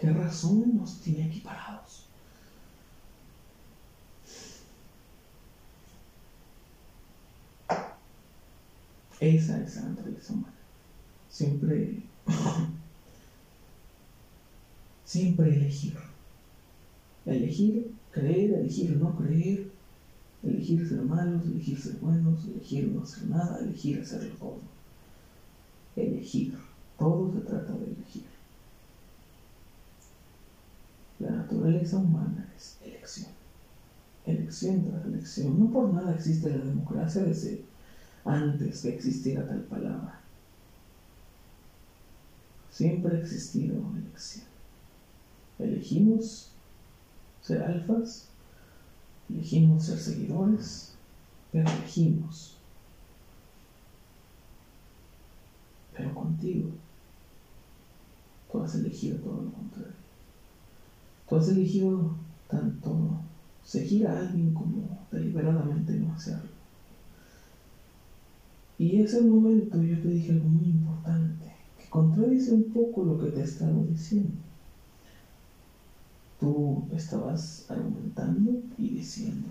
qué razón nos tiene aquí parados. Esa es la naturaleza humana. Siempre, [laughs] siempre elegir. Elegir creer, elegir no creer, elegir ser malos, elegir ser buenos, elegir no hacer nada, elegir hacerlo todo. elegir. Todo se trata de elegir. La naturaleza humana es elección. Elección tras elección. No por nada existe la democracia desde antes que existiera tal palabra. Siempre ha existido elección. Elegimos ser alfas, elegimos ser seguidores, pero elegimos. Pero contigo, tú has elegido todo lo contrario. Tú has elegido tanto seguir a alguien como deliberadamente no hacerlo. Y ese momento yo te dije algo muy importante, que contradice un poco lo que te he estado diciendo. Tú estabas argumentando y diciendo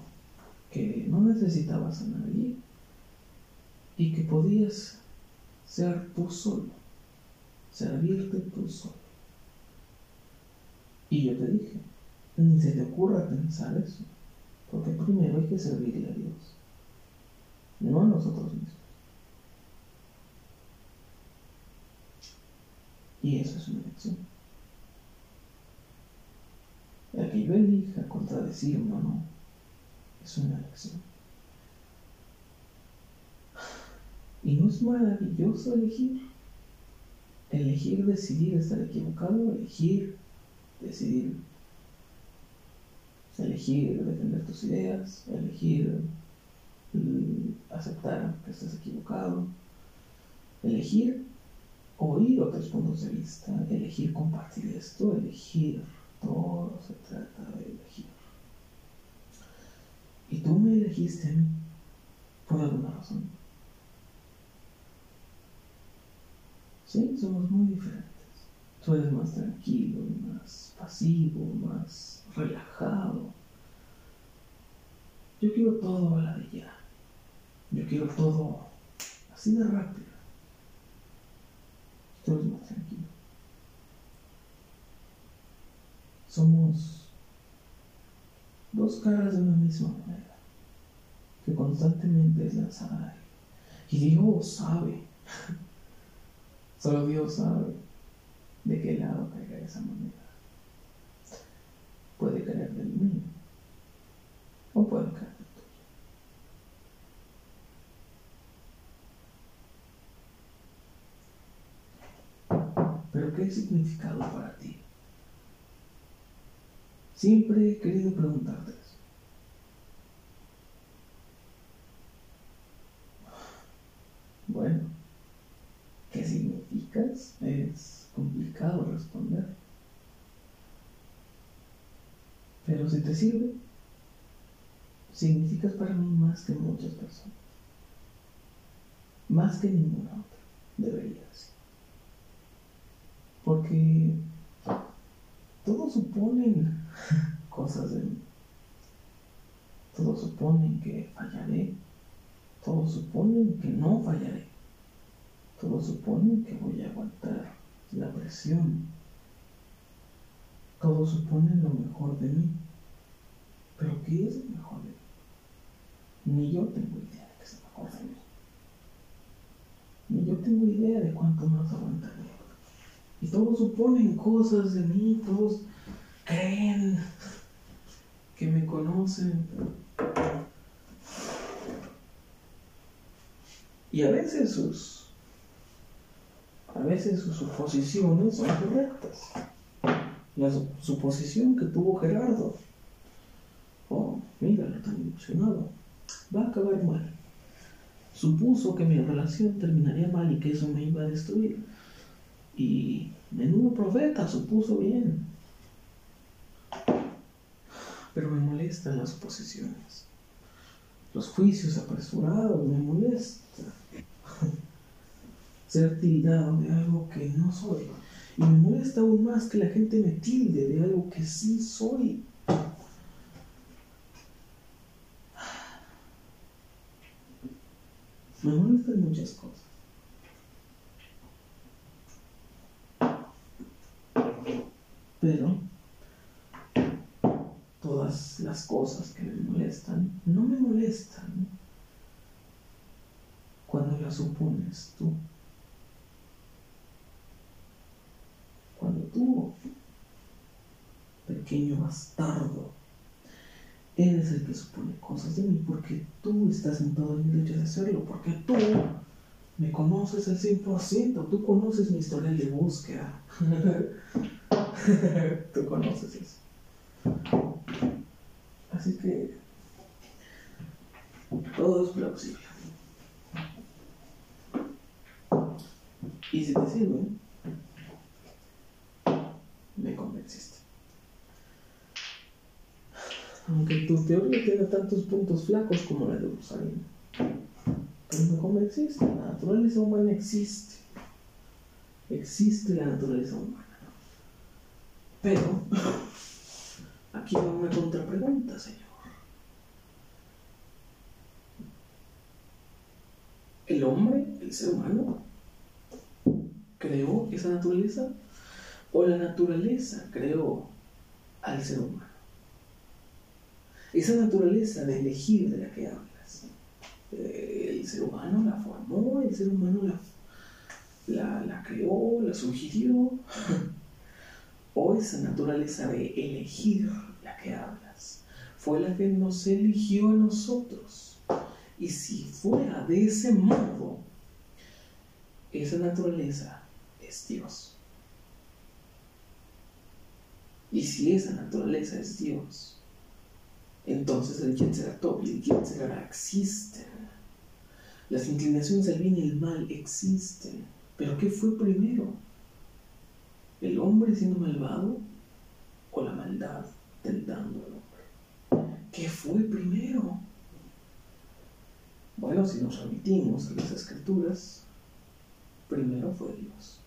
que no necesitabas a nadie y que podías ser tú solo, servirte tú solo. Y yo te dije, ni se te ocurra pensar eso, porque primero hay que servirle a Dios, no a nosotros mismos. Y eso es una elección. El que yo elija contradecirme o no, es una elección. Y no es maravilloso elegir. Elegir, decidir estar equivocado, elegir, decidir, elegir defender tus ideas, elegir mm, aceptar que estás equivocado, elegir oír otros puntos de vista, elegir compartir esto, elegir, todo se trata de elegir. Y tú me elegiste a mí por alguna razón. Sí, somos muy diferentes. Tú eres más tranquilo, más pasivo, más relajado. Yo quiero todo a la de ya. Yo quiero todo así de rápido todo es más tranquilo. Somos dos caras de una misma moneda que constantemente es lanzada Y Dios sabe, [laughs] solo Dios sabe de qué lado caiga esa moneda. Puede caer del mío o puede caer ¿qué significado para ti? Siempre he querido preguntarte eso. Bueno, ¿qué significas? Es complicado responder. Pero si te sirve, significas para mí más que muchas personas. Más que ninguna otra. Debería ser. Porque todos suponen [laughs] cosas de mí. Todos suponen que fallaré. Todos suponen que no fallaré. Todos suponen que voy a aguantar la presión. Todos suponen lo mejor de mí. Pero ¿qué es lo mejor de mí? Ni yo tengo idea de qué es lo mejor de mí. Ni yo tengo idea de cuánto más aguantaré. Todos suponen cosas de mí, todos creen que me conocen. Y a veces sus, a veces sus suposiciones son correctas. La suposición que tuvo Gerardo, oh, mira, tan emocionado, va a acabar mal. Supuso que mi relación terminaría mal y que eso me iba a destruir. Y menudo profeta, supuso bien. Pero me molestan las oposiciones. Los juicios apresurados me molesta. [laughs] Ser tildado de algo que no soy. Y me molesta aún más que la gente me tilde de algo que sí soy. [sighs] Me molestan muchas cosas. Pero todas las cosas que me molestan no me molestan cuando las supones tú. tú, pequeño bastardo, eres el que supone cosas de mí porque tú estás en el derecho de hacerlo, porque tú me conoces al 100%, tú conoces mi historial de búsqueda. [laughs] [laughs] tú conoces eso. Así que todo es plausible. Y si te sirve, me convenciste. Aunque tu teoría tiene tantos puntos flacos como la de Rosalina. Pero me convenciste, la naturaleza humana existe. Existe la naturaleza humana. Pero, [laughs] aquí va una contrapregunta, señor. ¿El hombre, el ser humano, creó esa naturaleza? ¿O la naturaleza creó al ser humano? Esa naturaleza de elegir de la que hablas. Eh, el ser humano la formó, el ser humano la, la, creó, la sugirió. [laughs] esa naturaleza de elegir la que hablas fue la que nos eligió a nosotros. Y si fuera de ese modo, esa naturaleza es Dios. Y si esa naturaleza es Dios, entonces el Yetzeratov y el Yetzerara existen. Las inclinaciones del bien y el mal existen. Pero ¿qué fue primero? ¿El hombre siendo malvado o la maldad tentando al hombre? ¿Qué fue primero? Bueno, si nos remitimos a las escrituras, primero fue Dios.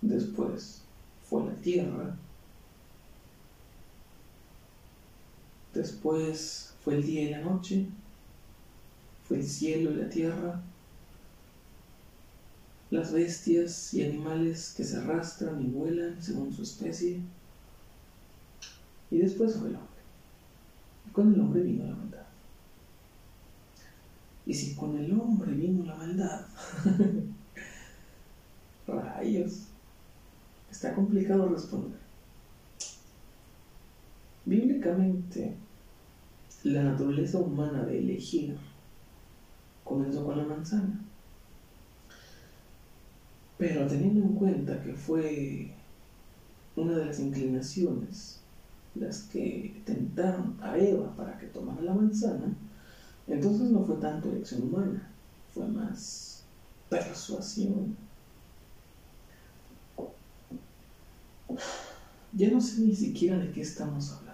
Después fue la tierra Después fue el día y la noche, fue el cielo y la tierra, las bestias y animales que se arrastran y vuelan según su especie. Y después fue el hombre. Y con el hombre vino la maldad. Y si con el hombre vino la maldad, [laughs] rayos, está complicado responder. Bíblicamente, la naturaleza humana de elegir comenzó con la manzana. Pero teniendo en cuenta que fue una de las inclinaciones las que tentaron a Eva para que tomara la manzana, entonces no fue tanto elección humana, fue más persuasión. Ya no sé ni siquiera de qué estamos hablando.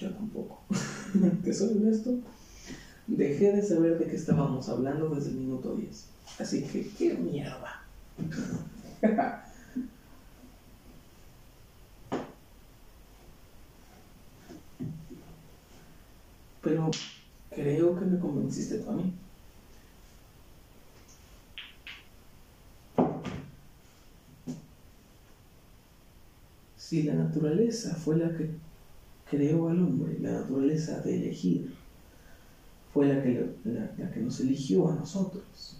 Yo tampoco. [laughs] Te soy honesto, dejé de saber de qué estábamos hablando desde el minuto 10. Así que, qué mierda. [laughs] Pero creo que me convenciste tú a mí. Si la naturaleza fue la que creó al hombre, la naturaleza de elegir, fue la que, la, que nos eligió a nosotros.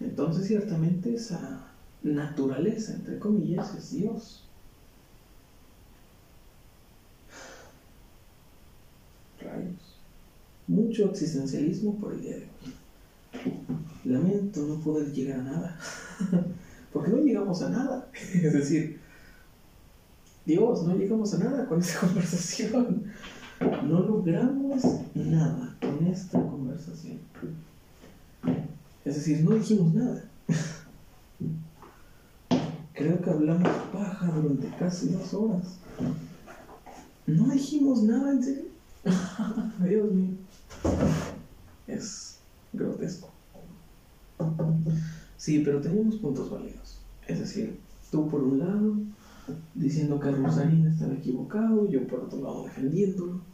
Entonces ciertamente esa naturaleza, entre comillas, es Dios. Rayos. Mucho existencialismo por el día de hoy. Lamento no poder llegar a nada. [laughs] Porque no llegamos a nada. [laughs] Es decir, Dios, no llegamos a nada con esta [laughs] conversación. No logramos nada con esta conversación. Es decir, no dijimos nada. Creo que hablamos paja durante casi dos horas. No dijimos nada, en serio. [laughs] Dios mío. Es grotesco. Sí, pero tenemos puntos válidos. Es decir, tú por un lado, diciendo que Rosalina estaba equivocado, yo por otro lado defendiéndolo.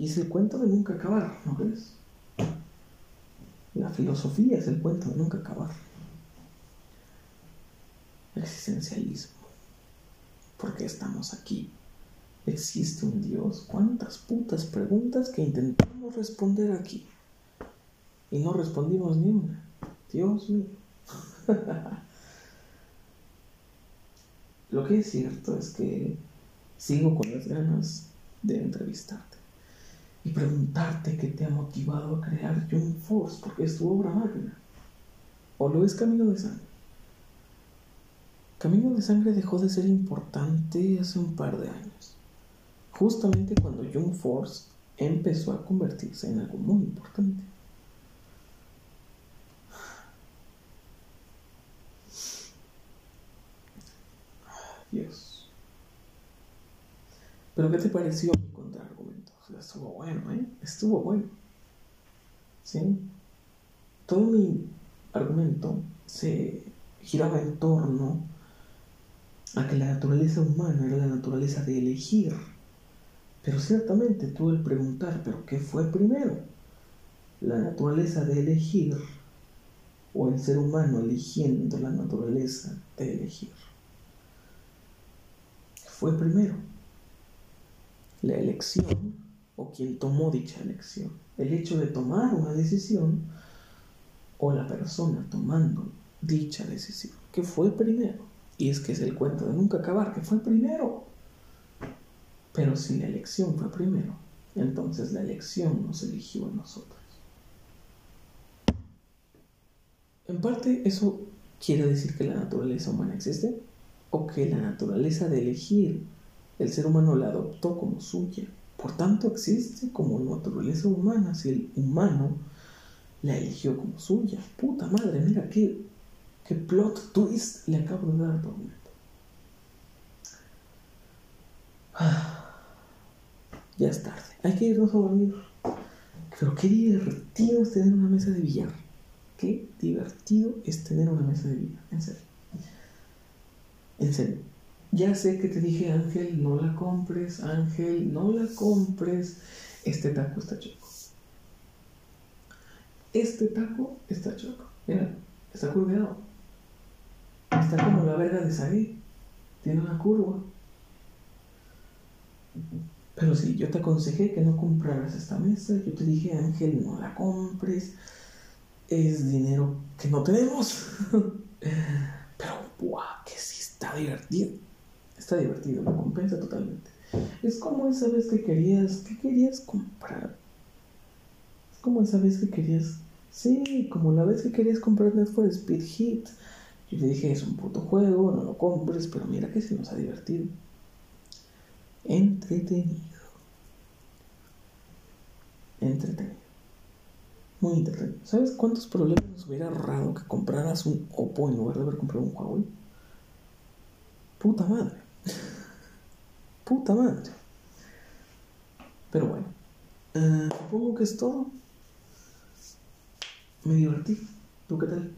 Y es el cuento de nunca acabar, ¿no crees? La filosofía es el cuento de nunca acabar. Existencialismo. ¿Por qué estamos aquí? ¿Existe un Dios? ¿Cuántas putas preguntas que intentamos responder aquí? y no respondimos ni una. Dios mío. [laughs] Lo que es cierto es que sigo con las ganas de entrevistarte y preguntarte qué te ha motivado a crear Young Force, porque es tu obra magna. ¿O lo es Camino de Sangre? Camino de Sangre dejó de ser importante hace un par de años, justamente cuando Young Force empezó a convertirse en algo muy importante. Dios. Pero ¿qué te pareció mi? Estuvo bueno, ¿eh? Estuvo bueno. ¿Sí? Todo mi argumento se giraba en torno a que la naturaleza humana era la naturaleza de elegir. Pero ciertamente tú el preguntar, ¿pero qué fue primero? ¿La naturaleza de elegir o el ser humano eligiendo la naturaleza de elegir? fue primero? ¿La elección o quien tomó dicha elección? ¿El hecho de tomar una decisión o la persona tomando dicha decisión? ¿Qué fue primero? Y es que es el cuento de nunca acabar, que fue primero. Pero si la elección fue primero, entonces la elección nos eligió a nosotros. En parte eso quiere decir que la naturaleza humana existe o que la naturaleza de elegir el ser humano la adoptó como suya. Por tanto existe como naturaleza humana si el humano la eligió como suya. Puta madre, mira qué, qué plot twist le acabo de dar momento. [sighs] ya es tarde, hay que irnos a dormir. Pero qué divertido es tener una mesa de billar. Qué divertido es tener una mesa de billar, en serio. En serio. Ya sé que te dije, Ángel, no la compres, Ángel, no la compres. Este taco está choco. Este taco está choco. Mira, está curveado. Está como la verga de Saí. Tiene una curva. Pero sí, yo te aconsejé que no compraras esta mesa. Yo te dije, Ángel, no la compres. Es dinero que no tenemos. [laughs] Pero, ¡buah! Que sí está divertido. Está divertido, lo compensa totalmente. Es como esa vez que querías, ¿qué querías comprar? Es como esa vez que querías, sí, como la vez que querías comprar Net for Speed Hit. Yo te dije, es un puto juego, no lo compres, pero mira que se nos ha divertido. Entretenido. Entretenido. Muy entretenido. ¿Sabes cuántos problemas nos hubiera ahorrado que compraras un Oppo en lugar de haber comprado un Huawei? Puta madre. Puta madre. Pero bueno. Eh, supongo que es todo. Me divertí. ¿Tú qué tal?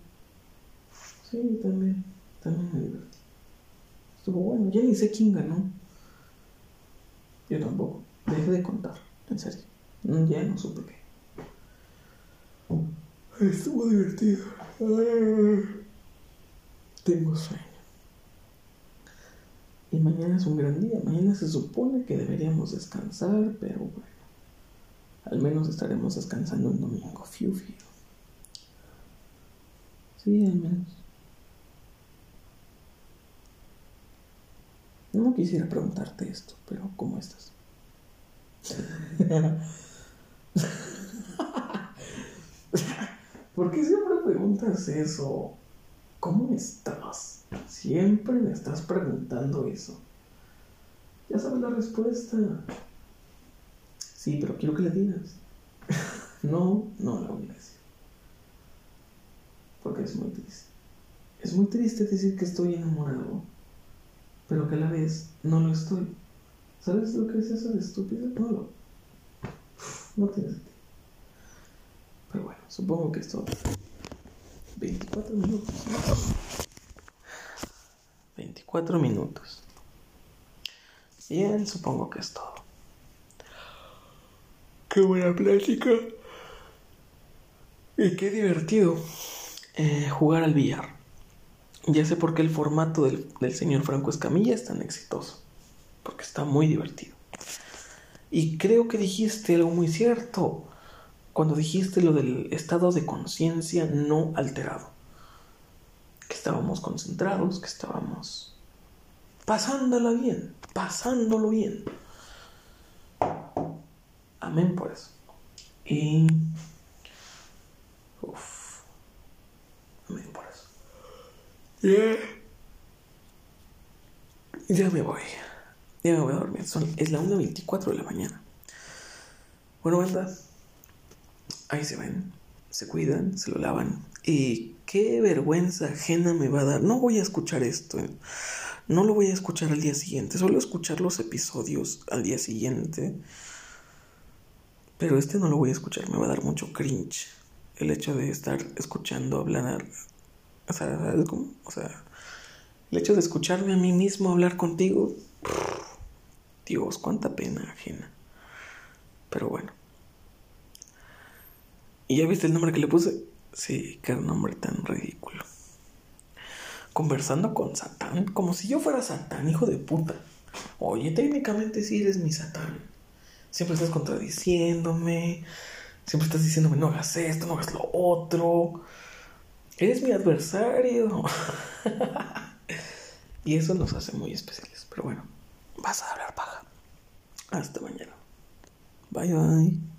Sí, también. También me divertí. Estuvo bueno. Ya ni sé quién ganó. Yo tampoco. Dejé de contar. En serio. Ya no supe qué. Estuvo divertido. Tengo sueño. Y mañana es un gran día. Mañana se supone que deberíamos descansar, pero bueno. Al menos estaremos descansando el domingo. Fiu, fiu. Sí, al menos. No quisiera preguntarte esto, pero ¿cómo estás? [laughs] ¿Por qué siempre preguntas eso? ¿Cómo estás? Siempre me estás preguntando eso. Ya sabes la respuesta. Sí, pero quiero que le digas. [laughs] no, no la voy. Porque es muy triste. Es muy triste decir que estoy enamorado, pero que a la vez no lo estoy. ¿Sabes lo que es eso de estúpido? No lo. No tiene sentido. Pero bueno, supongo que esto 24 minutos. 24 minutos. Bien, supongo que es todo. Qué buena plática. Y qué divertido eh, jugar al billar. Ya sé por qué el formato del, del señor Franco Escamilla es tan exitoso. Porque está muy divertido. Y creo que dijiste algo muy cierto. Cuando dijiste lo del estado de conciencia no alterado. Que estábamos concentrados, que estábamos pasándola bien, pasándolo bien. Amén por eso. Y... Uf. Amén por eso. Yeah. Ya me voy. Ya me voy a dormir. Son, es la 1.24 de la mañana. Bueno, banda. Ahí se ven. Se cuidan, se lo lavan. Y qué vergüenza ajena me va a dar. No voy a escuchar esto. No lo voy a escuchar al día siguiente. Solo escuchar los episodios al día siguiente. Pero este no lo voy a escuchar. Me va a dar mucho cringe. El hecho de estar escuchando hablar. O sea, ¿sabes cómo? O sea, el hecho de escucharme a mí mismo hablar contigo. Dios, cuánta pena ajena. Pero bueno. ¿Y ya viste el nombre que le puse? Sí, qué nombre tan ridículo. Conversando con Satán, como si yo fuera Satán, hijo de puta. Oye, técnicamente sí eres mi Satán. Siempre estás contradiciéndome. Siempre estás diciéndome no hagas esto, no hagas lo otro. Eres mi adversario. [laughs] y eso nos hace muy especiales. Pero bueno, vas a hablar paja. Hasta mañana. Bye bye.